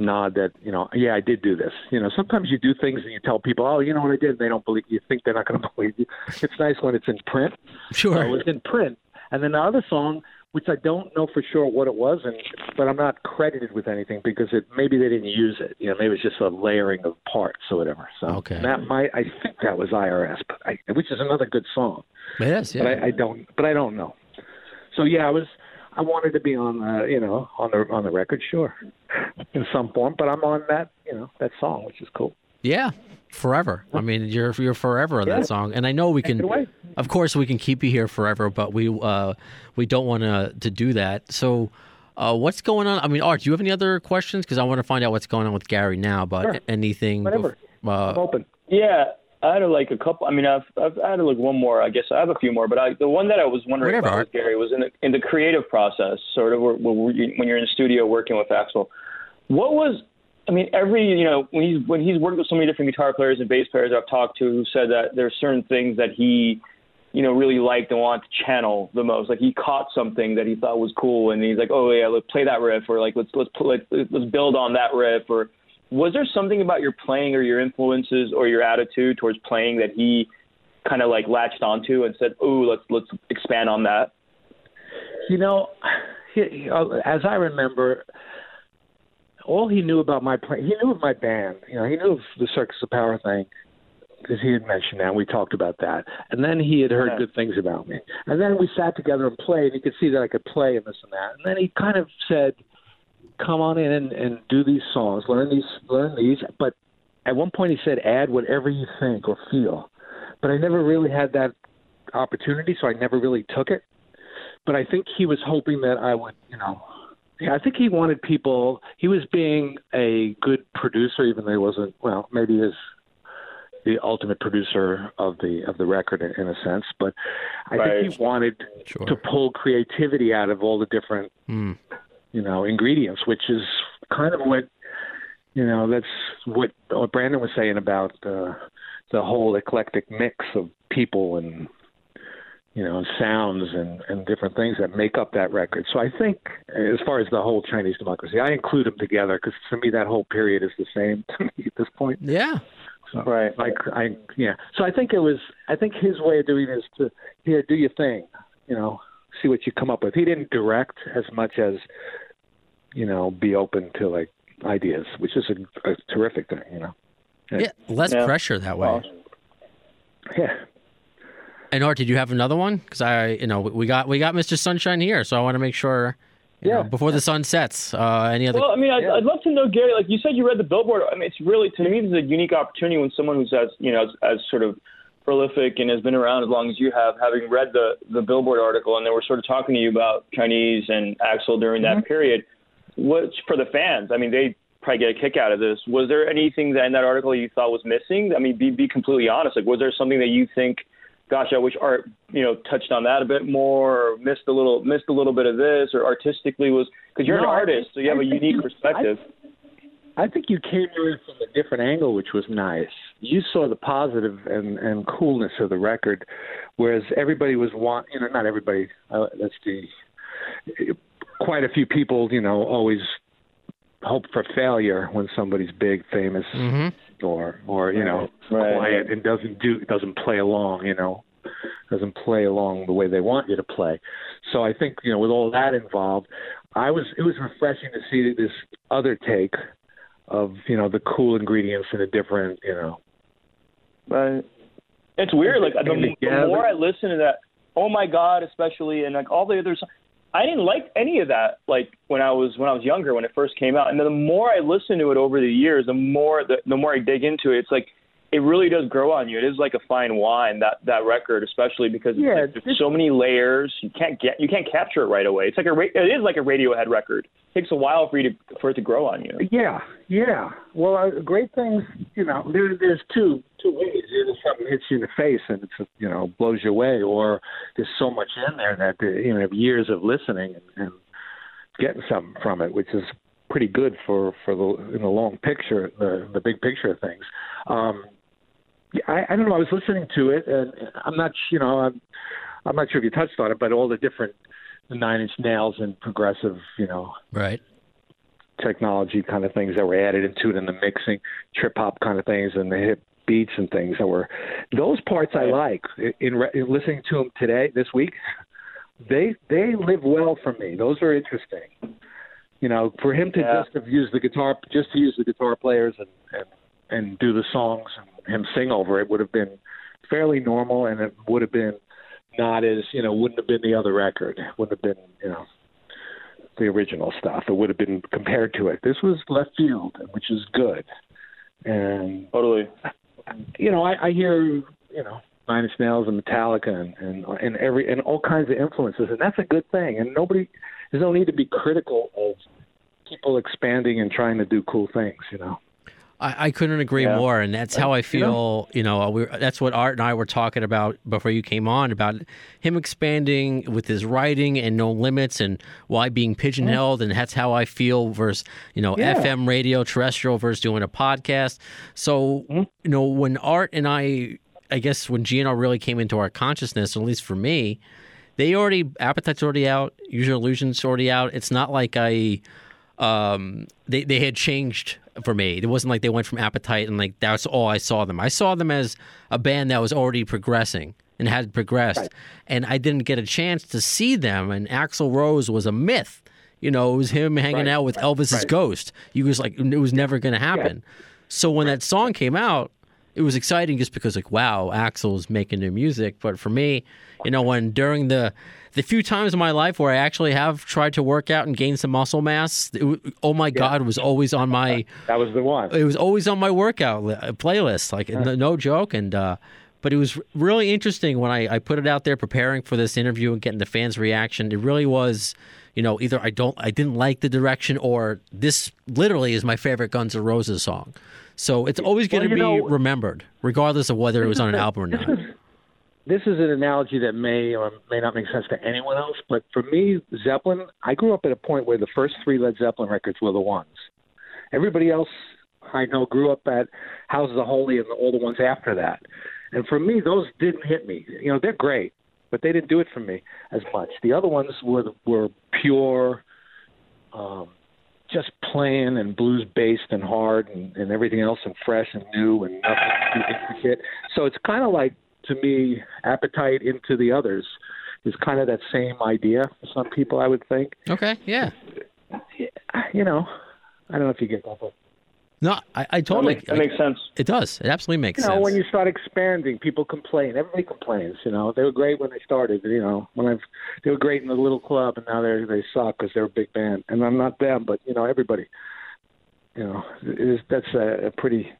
nod that you know, yeah, I did do this. You know, sometimes you do things and you tell people, oh, you know what I did, and they don't believe. You think they're not going to believe you. It's nice when it's in print.
Sure.
So it was in print, and then the other song, which I don't know for sure what it was, and but I'm not credited with anything because it maybe they didn't use it. You know, maybe it's just a layering of parts or whatever. So
Okay.
that might I think that was IRS, but I, which is another good song,
Yes, yeah.
but I, I don't, but I don't know. So yeah, I was. I wanted to be on the, you know, on the on the record, sure, in some form. But I'm on that, you know, that song, which is cool.
Yeah, forever. I mean, you're you're forever on
Yeah.
that song, and I know we can. Of course, we can keep you here forever, but we uh, we don't want to to do that. So, uh, what's going on? I mean, Art, do you have any other questions? Because I want to find out what's going on with Gary now. But
Sure.
anything,
Whatever.
bef- uh,
open.
Yeah, I had like a couple. I mean, I've I've had like one more. I guess I have a few more, but I, the one that I was wondering
Whatever,
about with Gary was in the in the creative process, sort of where, where when you're in the studio working with Axl. What was I mean, every you know when he's when he's worked with so many different guitar players and bass players I've talked to who said that there's certain things that he you know really liked and wanted to channel the most. Like he caught something that he thought was cool, and he's like, oh yeah, let's play that riff, or like let's let's like, let's build on that riff, or was there something about your playing or your influences or your attitude towards playing that he kind of like latched onto and said, "Oh, let's let's expand on that."
You know, uh, as I remember, all he knew about my play, he knew of my band. You know, he knew of the Circus of Power thing because he had mentioned that. and We talked about that, and then he had heard
Yeah.
good things about me. And then we sat together and played. He could see that I could play and this and that. And then he kind of said, "Come on in and, and do these songs, learn these, learn these." But at one point, he said, "Add whatever you think or feel." But I never really had that opportunity, so I never really took it but I think he was hoping that I would, you know, yeah, I think he wanted people. He was being a good producer, even though he wasn't. Well, maybe he is the ultimate producer of the of the record in, in a sense. But I
Right.
think he wanted
Sure.
to pull creativity out of all the different,
Hmm.
you know, ingredients, which is kind of what, you know, that's what what Brandon was saying about uh, the whole eclectic mix of people and you know, sounds and, and different things that make up that record. So I think, as far as the whole Chinese democracy, I include them together because to me that whole period is the same to me at this point.
yeah,
So,
Right.
Like I, yeah. So I think it was. I think his way of doing it is to here do your thing. You know, see what you come up with. He didn't direct as much as, you know, be open to like ideas, which is a, a terrific thing. You know.
yeah, less
Yeah.
pressure that way.
Well,
Yeah.
And Art, did you have another one? Because I, you know, we got we got Mr. Sunshine here, so I want to make sure. you
Yeah.
know, before the sun sets. Uh, any other?
Well, I mean, I'd,
Yeah.
I'd love to know, Gary. Like you said, you read the Billboard. I mean, it's really to me, this is a unique opportunity when someone who's as you know as, as sort of prolific and has been around as long as you have, having read the the Billboard article, and they were sort of talking to you about Chinese and Axl during that period. What's for the fans? I mean, they probably get a kick out of this. Was there anything that in that article you thought was missing? I mean, be be completely honest. Like, was there something that you think? Gosh, I wish Art, you know, touched on that a bit more, or missed a little, missed a little bit of this, or artistically was because you're
No,
an artist,
think-
so you have
I
a unique
you-
perspective.
I think you came in from a different angle, which was nice. You saw the positive and and coolness of the record, whereas everybody was want you know not everybody. Uh, that's the quite a few people you know always hope for failure when somebody's big, famous,
hmm
or or you know
Right.
quiet and doesn't do doesn't play along. You know, doesn't play along the way they want you to play. So I think you know with all that involved, I was it was refreshing to see this other take of you know the cool ingredients in a different you know.
Right. It's weird. Like the, the more I listen to that, oh my god, especially and like all the others, I didn't like any of that. Like when I was when I was younger, when it first came out, and the more I listen to it over the years, the more the, the more I dig into it. It's like it really does grow on you. It is like a fine wine that that record, especially because
yeah,
like, there's so many layers. You can't get you can't capture it right away. It's like a it is like a Radiohead record. It takes a while for you to for it to grow on you.
Yeah, yeah. Well, uh, great things. You know, there, there's two two ways. Either something hits you in the face and it's you know blows you away, or there's so much in there that you know years of listening and, and getting something from it, which is pretty good for for the in the long picture, the the big picture of things. Um, I, I don't know. I was listening to it, and I'm not, you know, I'm, I'm not sure if you touched on it, but all the different Nine Inch Nails and progressive, you know,
right,
technology kind of things that were added into it, and the mixing, trip hop kind of things, and the hip beats and things that were those parts I like. In, re, in listening to them today, this week, they they live well for me. Those are interesting. You know, for him to
Yeah.
just have used the guitar, just to use the guitar players and and and do the songs and him sing over it would have been fairly normal, and it would have been not as you know wouldn't have been the other record. Wouldn't have been you know the original stuff. It would have been compared to it. This was left field, which is good. And
Totally.
you know, I, I hear you know Nine Inch Nails and Metallica and, and and every and all kinds of influences, and that's a good thing. And nobody, there's no need to be critical of people expanding and trying to do cool things. You know.
I, I couldn't agree
Yeah.
more, and that's uh, how I feel. You know, we that's what Art and I were talking about before you came on about him expanding with his writing and no limits, and why being pigeonholed, and that's how I feel versus you know
Yeah.
FM radio, terrestrial versus doing a podcast. So mm-hmm. you know, when Art and I, I guess when GNR really came into our consciousness, at least for me, they already appetite's already out, Use Your Illusions already out. It's not like I um, they they had changed for me. It wasn't like they went from Appetite and like that's all I saw them. I saw them as a band that was already progressing and had progressed, and I didn't get a chance to see them. And Axl Rose was a myth. You know, it was him hanging out with Elvis's ghost. He was like, it was never going to happen. So when that song came out, it was exciting just because like wow Axl's making new music. But for me you know when during the the few times in my life where i actually have tried to work out and gain some muscle mass it, oh my god it was always on my
That was the one.
it was always on my workout li- uh, playlist like no, no joke. And uh but it was really interesting when I, I put it out there preparing for this interview and getting the fans reaction. It really was you know either i don't i didn't like the direction or this literally is my favorite guns N' roses song so it's always going
Well,
to be
know-
remembered regardless of whether it was on an album or not
this is an analogy that may or may not make sense to anyone else, but for me, Zeppelin, I grew up at a point where the first three Led Zeppelin records were the ones. Everybody else I know grew up at Houses of Holy and all the ones after that. And for me, those didn't hit me. You know, they're great, but they didn't do it for me as much. The other ones were were pure, um, just plain and blues based and hard and, and everything else and fresh and new and nothing too intricate. So it's kind of like to me, appetite into the others is kind of that same idea for some people. I would think.
okay yeah
You know, I don't know if you get that, but
no i, I
That
totally
makes, that makes sense.
it does it absolutely makes
you know,
sense
when you start expanding, people complain. Everybody complains. You know, they were great when they started. You know, when I've they were great in the little club, and now they they suck because they're a big band. And I'm not them, but you know, everybody. You know, is, that's a, a pretty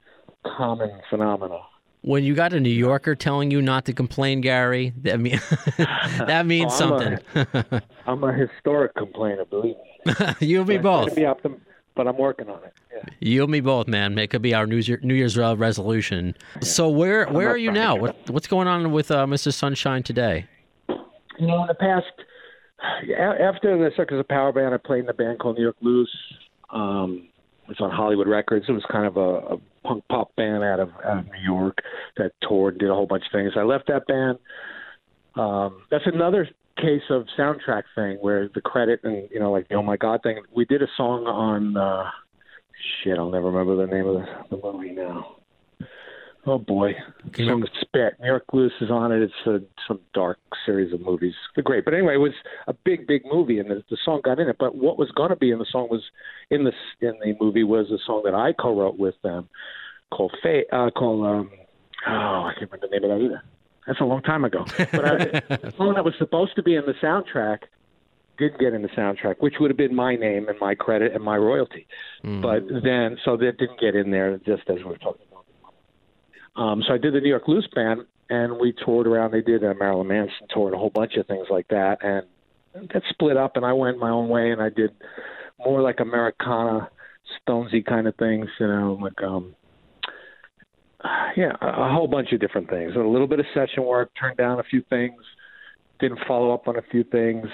common phenomenon.
when you got a new yorker telling you not to complain gary that mean that means
Oh, I'm
something
I'm a historic complainer, believe me.
you and me
I
both
be optim- but I'm working on it. Yeah.
You and me both, man. It could be our New, Year, New Year's resolution. So where where are you now? What what's going on with uh, Mr. Sunshine today?
You know, in the past, after the Circus of Power band, I played in a band called New York Loose. Um, it's on Hollywood Records. It was kind of a, a punk pop band out of, out of New York that toured, did a whole bunch of things. I left that band. Um, that's another case of soundtrack thing where the credit and you know like the oh my god thing. We did a song on uh, shit. I'll never remember the name of the, the movie now. Oh boy,
you
some spit. New York Loose is on it. It's a, some dark series of movies. They're great, but anyway, it was a big, big movie, and the, the song got in it. But what was going to be in the song was in the in the movie was a song that I co-wrote with them called Fate. Uh, called um, oh, I can't remember the name of that either. That's a long time ago. But I, the song that was supposed to be in the soundtrack did get in the soundtrack, which would have been my name and my credit and my royalty. But then, so that didn't get in there, just as we we're talking about. Um, so I did the New York Loose Band, and we toured around. They did a Marilyn Manson tour and a whole bunch of things like that, and that split up. And I went my own way, and I did more like Americana, Stonesy kind of things, you know, like um, yeah, a, a whole bunch of different things. A little bit of session work, turned down a few things, didn't follow up on a few things.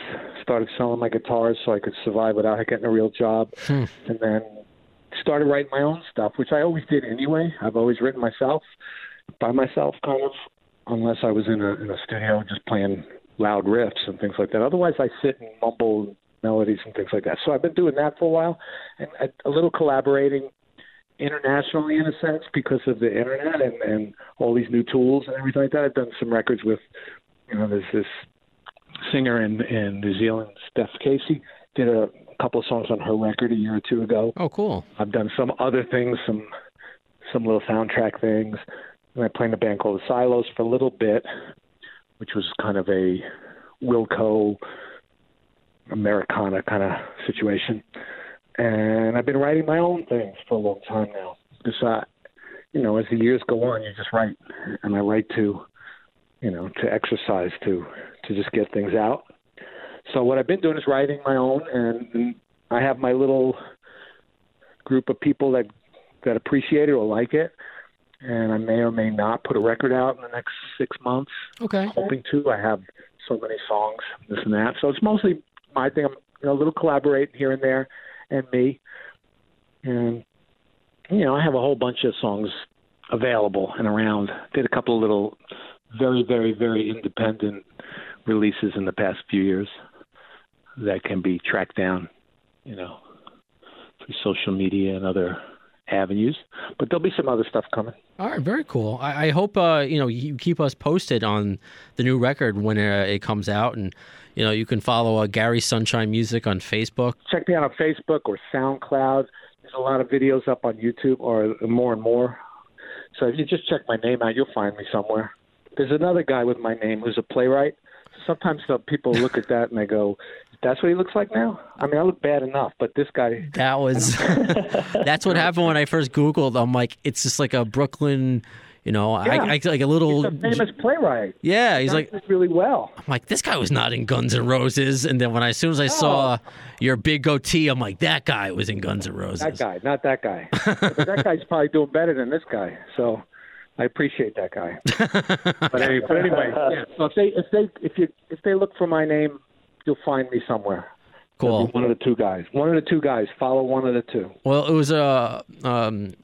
Started selling my guitars so I could survive without getting a real job, hmm. and then started writing my own stuff, which I always did anyway. I've always written myself, by myself, kind of, unless I was in a in a studio just playing loud riffs and things like that. Otherwise, I sit and mumble melodies and things like that. So I've been doing that for a while, and a, a little collaborating internationally in a sense because of the internet and and all these new tools and everything like that. I've done some records with, you know, there's this singer in in New Zealand, Steph Casey, did a couple of songs on her record a year or two ago.
Oh, cool.
I've done some other things, some some little soundtrack things. And I played in a band called the Silos for a little bit, which was kind of a Wilco Americana kind of situation. And I've been writing my own things for a long time now. Because, uh, you know, as the years go on, you just write, and I write to, you know, to exercise, to to just get things out. So what I've been doing is writing my own, and, and I have my little group of people that that appreciate it or like it, and I may or may not put a record out in the next six months.
Okay.
Hoping to. I have so many songs, this and that. So it's mostly my thing. I'm you know, a little collaborating here and there, and me, and you know I have a whole bunch of songs available and around. Did a couple of little, very very very independent releases in the past few years that can be tracked down, you know, through social media and other avenues. But there'll be some other stuff coming.
All right, very cool. I, I hope uh, you know you keep us posted on the new record when uh, it comes out, and you know you can follow uh, Gary Sunshine Music on Facebook.
Check me out on Facebook or SoundCloud. There's a lot of videos up on YouTube, or more and more. So if you just check my name out, you'll find me somewhere. There's another guy with my name who's a playwright. Sometimes people look at that and they go, "That's what he looks like now." I mean, I look bad enough, but this guy.
That was that's what happened when I first Googled. I'm like, it's just like a Brooklyn, you know, I,
Yeah.
I like a little.
He's a famous playwright.
yeah, he's
He
like,
really well.
I'm like, this guy was not in Guns N' Roses. And then when I, as soon as I saw your big goatee, I'm like, that guy was in Guns N' Roses.
That guy, not that guy. that guy's probably doing better than this guy. So I appreciate that guy. but, anyway, but anyway, yeah. So if they if they if you if they look for my name, you'll find me somewhere.
Cool.
One of the two guys. One of the two guys. Follow one of the two.
Well, it was a um,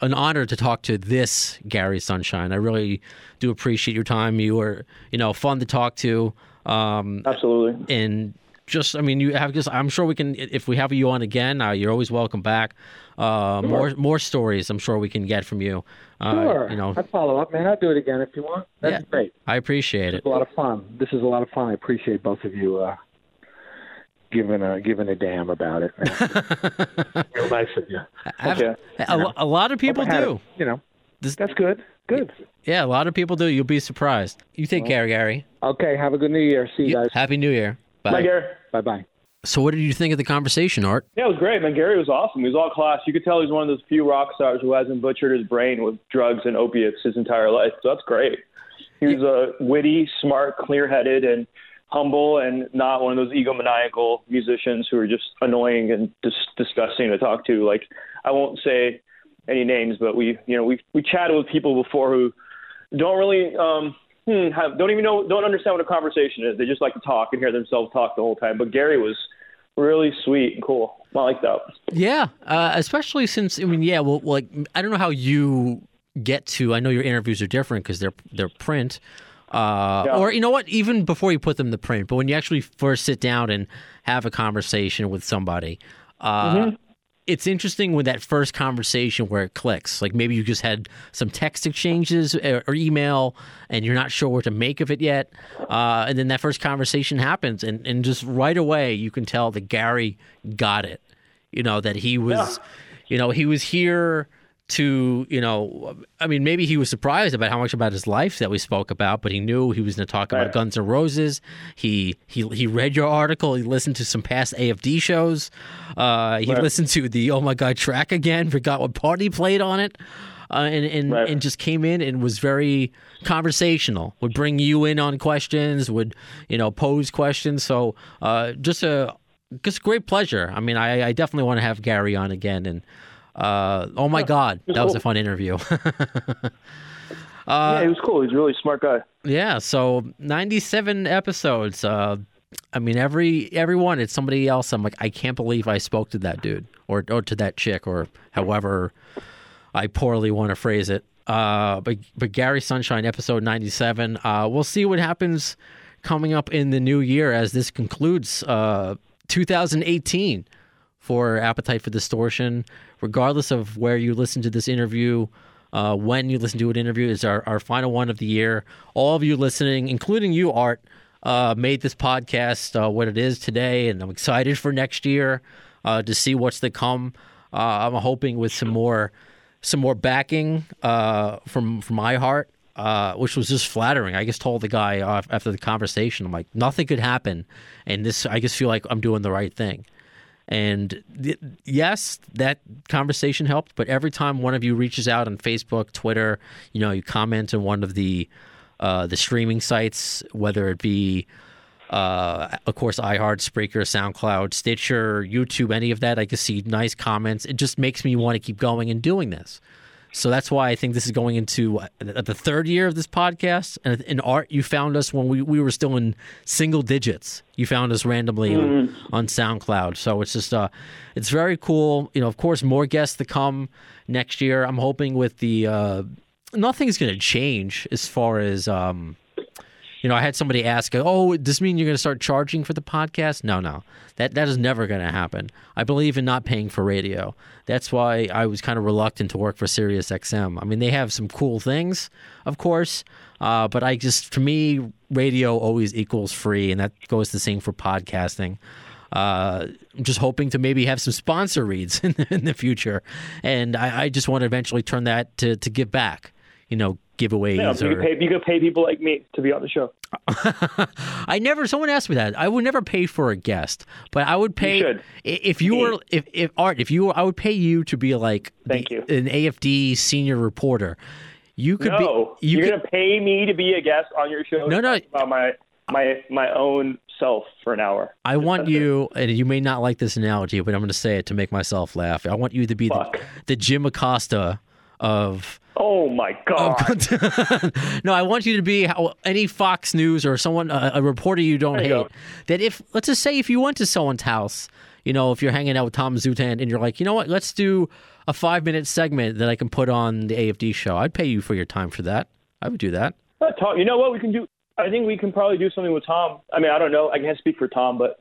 an honor to talk to this Gary Sunshine. I really do appreciate your time. You were, you know, fun to talk to. Um,
Absolutely.
and just I mean you have just I'm sure we can if we have you on again uh, you're always welcome back uh, more more stories I'm sure we can get from you uh,
Sure.
you know
I'd follow up, man. I'd do it again if you want. That'd
Yeah.
be great.
I appreciate it
It's a lot of fun. This is a lot of fun. I appreciate both of you uh, giving a giving a damn about it. Real nice of you.
Okay.
a, lo- a lot of people do
it, You know,
This-
that's good. Good.
yeah a lot of people do you'll be surprised you take care Gary
Okay. Have a good New Year. See you guys.
Happy New Year
Bye,
bye
Gary.
Bye bye.
so what did you think of the conversation Art
Yeah, it was great, man. Gary was awesome. He was all class. You could tell he's one of those few rock stars who hasn't butchered his brain with drugs and opiates his entire life. So that's great. He was a witty, smart, clear-headed, and humble, and not one of those egomaniacal musicians who are just annoying and dis- disgusting to talk to. Like I won't say any names, but we, you know, we we chatted with people before who don't really um hmm, have, don't even know don't understand what a conversation is. They just like to talk and hear themselves talk the whole time. But Gary was really sweet and cool. I like that.
Yeah, uh, especially since I mean, yeah. Well, like I don't know how you get to. I know your interviews are different because they're they're print, uh,
Yeah.
or you know what? Even before you put them to print, but when you actually first sit down and have a conversation with somebody, uh, it's interesting with that first conversation where it clicks. Like maybe you just had some text exchanges or, or email, and you're not sure what to make of it yet, uh, and then that first conversation happens, and and just right away you can tell that Gary got it. You know that he was, you know, he was here to you know i mean maybe he was surprised about how much about his life that we spoke about but he knew he was going to talk about Guns N' Roses. He he he read your article. He listened to some past afd shows. Uh he
Right.
listened to the oh my god track again forgot what part he played on it uh, and and,
Right.
and just came in and was very conversational would bring you in on questions would you know pose questions. So uh just a just great pleasure. I mean i i definitely want to have gary on again and uh, oh my God, that was a fun interview.
yeah, he was cool. He's a really smart guy.
yeah, so ninety-seven episodes. Uh, I mean, every every one, it's somebody else. I'm like, I can't believe I spoke to that dude or or to that chick or however I poorly want to phrase it. Uh, but but Gary Sunshine, episode ninety-seven. Uh, we'll see what happens coming up in the new year as this concludes uh, 2018 for Appetite for Distortion. Regardless of where you listen to this interview, uh, when you listen to an interview, is our, our final one of the year. All of you listening, including you, Art, uh, made this podcast uh, what it is today, and I'm excited for next year uh, to see what's to come. Uh, I'm hoping with some more some more backing uh, from from iHeart, which was just flattering. I just told the guy after the conversation, I'm like, nothing could happen, and this I just feel like I'm doing the right thing. And th- yes, that conversation helped, but every time one of you reaches out on Facebook, Twitter, you know, you comment on one of the uh, the streaming sites, whether it be, uh, of course, iHeart, Spreaker, SoundCloud, Stitcher, YouTube, any of that, I can see nice comments. It just makes me want to keep going and doing this. So that's why I think this is going into uh, the third year of this podcast. And in art, you found us when we, we were still in single digits. You found us randomly on, on SoundCloud. So it's just uh, it's very cool. You know, of course, more guests to come next year. I'm hoping with the uh, nothing's going to change as far as um, you know. I had somebody ask, "Oh, does this mean you're going to start charging for the podcast?" No, no, that that is never going to happen. I believe in not paying for radio. That's why I was kind of reluctant to work for Sirius XM. I mean, they have some cool things, of course, uh, but I just for me, radio always equals free, and that goes the same for podcasting. Uh, I'm just hoping to maybe have some sponsor reads in the, in the future, and I, I just want to eventually turn that to to give back. You know, giveaways
Yeah, you
or
could pay you could pay people like me to be on the show.
I never. Someone asked me that. I would never pay for a guest, but I would pay i- if you were if, if art if you were, I would pay you to be like
Thank
the-
you.
an AFD senior reporter. You could
No,
be you
you're
could,
gonna pay me to be a guest on your show.
No, no.
About my my my own self for an hour.
I want you, and you may not like this analogy, but I'm going to say it to make myself laugh. I want you to be the, the Jim Acosta of
Oh my god!
no, I want you to be how, any Fox News or someone, a, a reporter you don't hate.
go.
That if, let's just say, if you went to someone's house, you know, if you're hanging out with Tom Zutaut and you're like, you know what, let's do a five minute segment that I can put on the AFD show. I'd pay you for your time for that. I would do that.
Tom, you know what we can do? I think we can probably do something with Tom. I mean, I don't know. I can't speak for Tom, but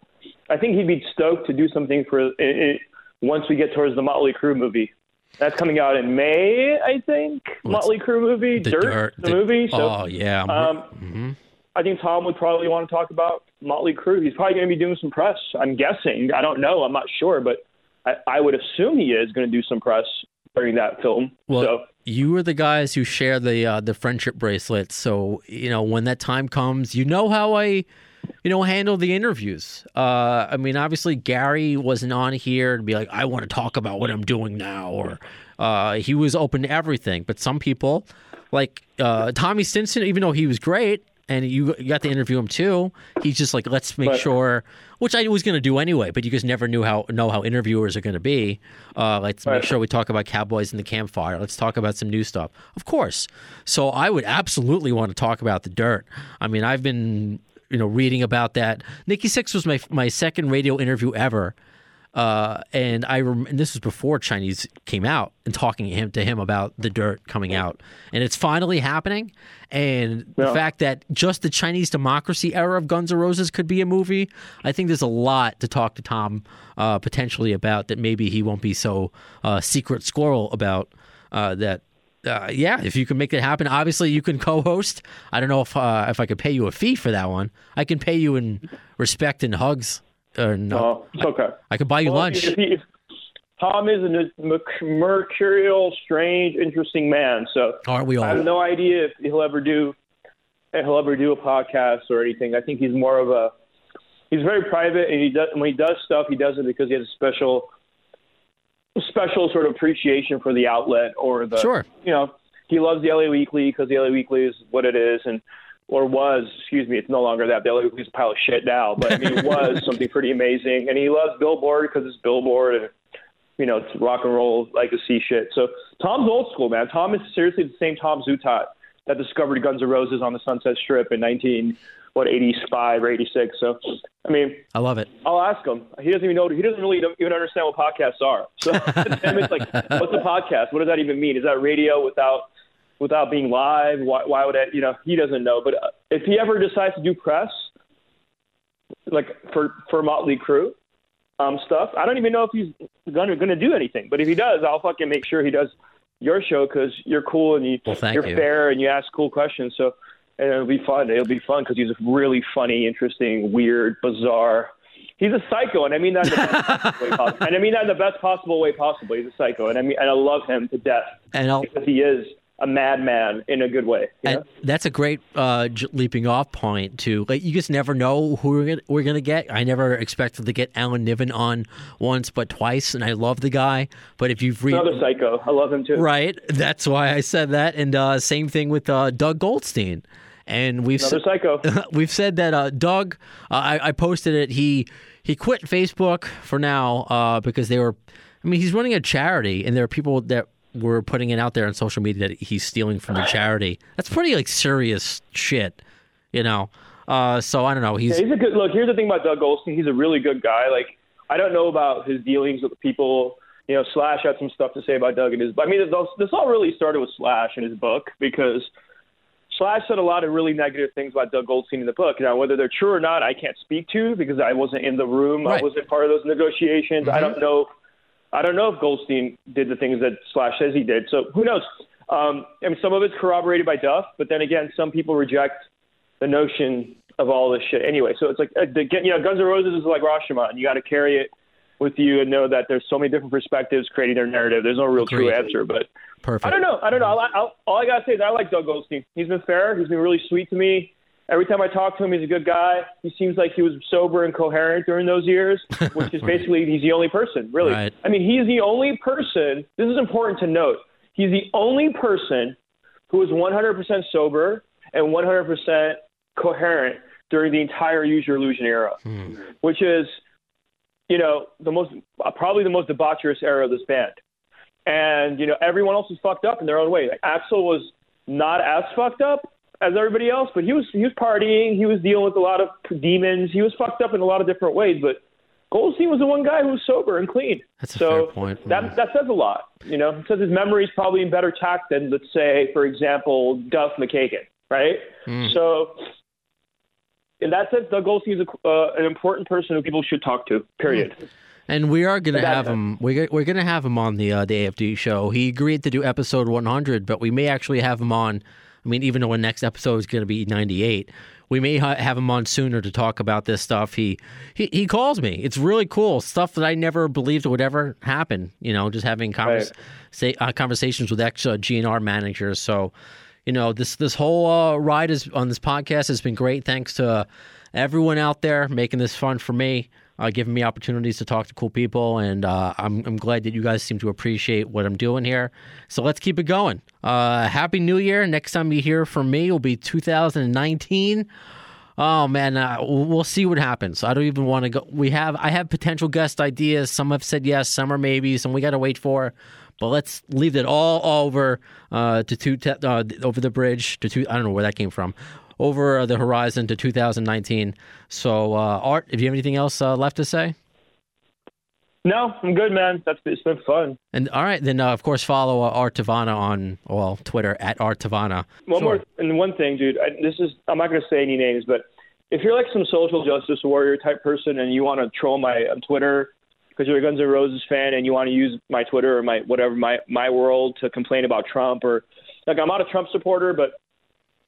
I think he'd be stoked to do something for i i once we get towards the Motley Crue movie. That's coming out in May, I think.
What's-
Motley Crue movie,
The
Dirt,
dirt,
the, movie. So,
oh yeah,
um, I think Tom would probably want to talk about Motley Crue. He's probably going to be doing some press. I'm guessing. I don't know. I'm not sure, but I, I would assume he is going to do some press during that film.
Well,
so
you were the guys who share the uh, the friendship bracelets, so you know when that time comes, you know how I, you know, handle the interviews. Uh, I mean, obviously Gary wasn't on here to be like, I want to talk about what I'm doing now, or uh, he was open to everything. But some people, like uh, Tommy Stinson, even though he was great. And you you got to interview him too. He's just like, let's make
But-
sure, which I was going to do anyway. But you just never knew how know how interviewers are going to be. Uh, let's make sure we talk about Cowboys in the Campfire. Let's talk about some new stuff. Of course. So I would absolutely want to talk about the dirt. I mean, I've been you know reading about that. Nikki Sixx was my my second radio interview ever. Uh, and I rem- and this was before Chinese came out and talking to him to him about the dirt coming out, and it's finally happening. And the fact that just the Chinese democracy era of Guns N' Roses could be a movie, I think there's a lot to talk to Tom uh, potentially about that. Maybe he won't be so uh, secret squirrel about uh, that. Uh, yeah, if you can make that happen, obviously you can co-host. I don't know if uh, if I could pay you a fee for that one. I can pay you in respect and hugs. Or no,
Oh, it's okay.
I could buy you
Well,
lunch.
If he, if Tom is a merc- mercurial, strange, interesting man. So
Aren't we all?
I have no idea if he'll ever do if he'll ever do a podcast or anything. I think he's more of a he's very private, and he does when he does stuff, he does it because he has a special special sort of appreciation for the outlet or the
Sure.
you know he loves the LA Weekly because the LA Weekly is what it is and or was excuse me it's no longer that. The LA Weekly is a pile of shit now but I mean it was something pretty amazing. And he loves Billboard because it's Billboard and you know it's rock and roll legacy shit. So Tom's old school man. Tom is seriously the same Tom Zutaut that discovered Guns N' Roses on the Sunset Strip in 19 what 85 or 86 so I mean
I love it.
I'll ask him. He doesn't even know. He doesn't really even understand what podcasts are. So it's like, what's a podcast? What does that even mean? Is that radio without without being live? Why, why would it? You know, he doesn't know. But uh, if he ever decides to do press, like for for Motley Crue, um, stuff, I don't even know if he's gonna gonna do anything. But if he does, I'll fucking make sure he does your show because you're cool and you,
well,
you're
you.
fair and you ask cool questions. So. And it'll be fun. It'll be fun because he's a really funny, interesting, weird, bizarre. He's a psycho, and I mean that in the best possible way possible. And I mean that in the best possible way possible. He's a psycho, and I mean, and I love him to death
And I'll,
because he is a madman in a good way. Know?
and that's a great uh, j- leaping off point too. Like you just never know who we're gonna, we're gonna get. I never expected to get Alan Niven on once, but twice, and I love the guy. But if you've read
Another psycho. I love him too.
right, that's why I said that. And uh, same thing with uh, Doug Goldstein. And we've
Another psycho.
we've said that uh, Doug, uh, I, I posted it. He he quit Facebook for now uh, because they were. I mean, he's running a charity, and there are people that were putting it out there on social media that he's stealing from the charity. That's pretty like serious shit, you know. Uh, so I don't know. He's
Yeah, he's a good look. Here's the thing about Doug Goldstein. He's a really good guy. Like I don't know about his dealings with people. You know, Slash had some stuff to say about Doug and his. I mean, this, this all really started with Slash and his book because Slash said a lot of really negative things about Doug Goldstein in the book. Now, whether they're true or not, I can't speak to because I wasn't in the room.
Right.
I wasn't part of those negotiations. I don't know. I don't know if Goldstein did the things that Slash says he did. So who knows? Um, I mean, some of it's corroborated by Duff, but then again, some people reject the notion of all this shit anyway. So it's like, uh, the, you know, Guns N' Roses is like Rashomon. You got to carry it with you and know that there's so many different perspectives creating their narrative. There's no real true answer, but
perfect.
I don't know. I don't know. I, I, all I gotta say is I like Doug Goldstein. He's been fair. He's been really sweet to me. Every time I talk to him, he's a good guy. He seems like he was sober and coherent during those years, which is basically he's the only person, really.
Right.
I mean, he's the only person. This is important to note. He's the only person who was 100% sober and 100% coherent during the entire Use Your Illusion era, hmm. which is, you know, the most probably the most debaucherous era of this band and you know everyone else was fucked up in their own way. Like Axl was not as fucked up as everybody else, but he was he was partying, he was dealing with a lot of demons, he was fucked up in a lot of different ways. But Goldstein was the one guy who was sober and clean.
That's a
so
fair point. Mm.
That that says a lot. You know, it says his memory is probably in better tact than let's say, for example, Duff McKagan, right?
Mm.
So. In that sense, Doug Goldstein is a, uh, an important person who people should talk to. Period.
And we are going to have him. We're we're going to have him on the uh, the AFD show. He agreed to do episode 100, but we may actually have him on. I mean, even though the next episode is going to be 98, we may ha- have him on sooner to talk about this stuff. He, he he calls me. It's really cool stuff that I never believed would ever happen. You know, just having convers- say, uh, conversations with ex uh, GNR managers. So, you know, this this whole uh, ride is on this podcast has been great. Thanks to everyone out there making this fun for me uh, giving me opportunities to talk to cool people, and uh, I'm I'm glad that you guys seem to appreciate what I'm doing here. So let's keep it going. Uh, Happy New Year! Next time you hear from me will be 2019. Oh man, uh, we'll see what happens. I don't even want to go. We have I have potential guest ideas. Some have said yes, some are maybe, some we got to wait for. But let's leave it all over uh, to two te- uh, over the bridge to two. I don't know where that came from. Over the horizon to 2019. So, uh, Art, if you have anything else uh, left to say?
No, I'm good, man. That's it's been fun.
And all right, then uh, of course follow uh, Art Tavana on well Twitter at Art Tavana.
One
Sure.
more and one thing, dude. I, this is I'm not going to say any names, but if you're like some social justice warrior type person and you want to troll my on Twitter because you're a Guns N' Roses fan and you want to use my Twitter or my whatever my my world to complain about Trump or like I'm not a Trump supporter, but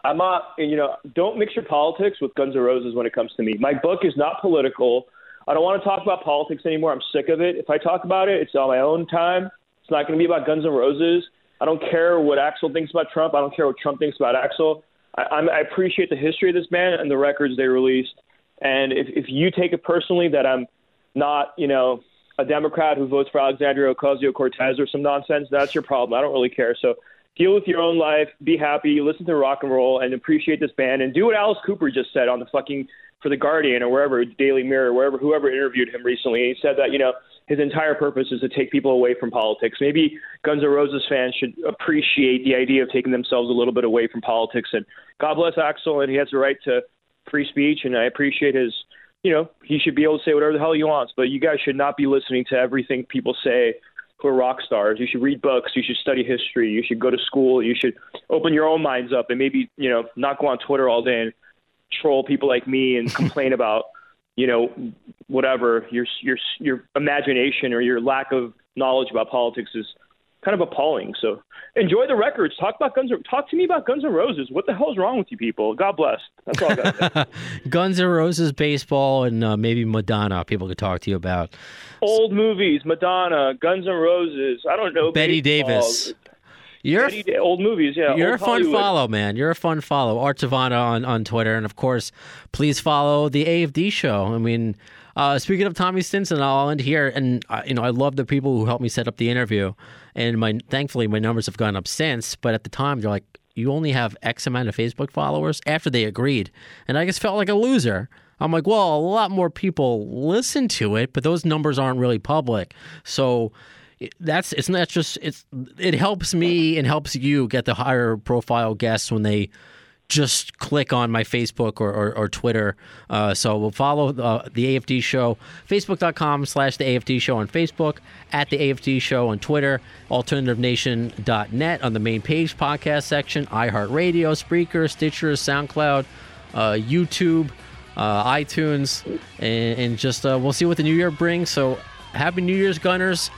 I'm not. You know, don't mix your politics with Guns N' Roses when it comes to me. My book is not political. I don't want to talk about politics anymore. I'm sick of it. If I talk about it, it's on my own time. It's not going to be about Guns N' Roses. I don't care what Axl thinks about Trump. I don't care what Trump thinks about Axl. I, I appreciate the history of this band and the records they released. And if, if you take it personally that I'm not, you know, a Democrat who votes for Alexandria Ocasio Cortez or some nonsense, that's your problem. I don't really care. So deal with your own life, be happy, listen to rock and roll, and appreciate this band, and do what Alice Cooper just said on the fucking for the Guardian or wherever Daily Mirror, wherever whoever interviewed him recently. He said that you know his entire purpose is to take people away from politics. Maybe Guns N' Roses fans should appreciate the idea of taking themselves a little bit away from politics. And God bless Axl, and he has the right to free speech, and I appreciate his. You know, he should be able to say whatever the hell he wants, but you guys should not be listening to everything people say who are rock stars. You should read books. You should study history. You should go to school. You should open your own minds up and maybe, you know, not go on Twitter all day and troll people like me and complain about, you know, whatever your your your imagination or your lack of knowledge about politics is kind of appalling. So enjoy the records. Talk about Guns. Talk to me about Guns N' Roses. What the hell's wrong with you people? God bless. That's all I got.
Guns N' Roses, baseball, and uh, maybe Madonna. People could talk to you about
Old movies, Madonna, Guns N' Roses. I don't know.
Betty
baseball.
Davis. You're
Betty Da- old movies. Yeah.
You're a fun
Hollywood.
follow, man. You're a fun follow. Art Tavana on, on Twitter. And of course, please follow the AFD show. I mean, uh, speaking of Tommy Stinson, I'll end here. And, uh, you know, I love the people who helped me set up the interview. And my thankfully, my numbers have gone up since. But at the time, they're like, you only have X amount of Facebook followers after they agreed. And I just felt like a loser. I'm like, well, a lot more people listen to it, but those numbers aren't really public. So that's it's not just it's it helps me and helps you get the higher profile guests when they just click on my Facebook or, or, or Twitter. Uh, so we'll follow uh, the AFD show, facebook.com slash the AFD show on Facebook, at the AFD show on Twitter, alternativenation.net on the main page podcast section, iHeartRadio, Spreaker, Stitcher, SoundCloud, uh, YouTube, uh, iTunes, and, and just uh, we'll see what the new year brings. So happy New Year's, Gunners.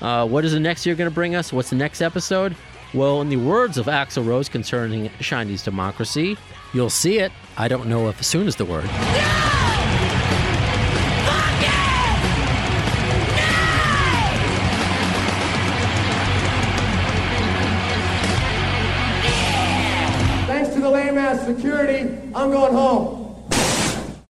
Uh, what is the next year going to bring us? What's the next episode? Well, in the words of Axl Rose concerning Chinese democracy, you'll see it. I don't know if soon is the word.
Thanks to the lame ass security, I'm going home.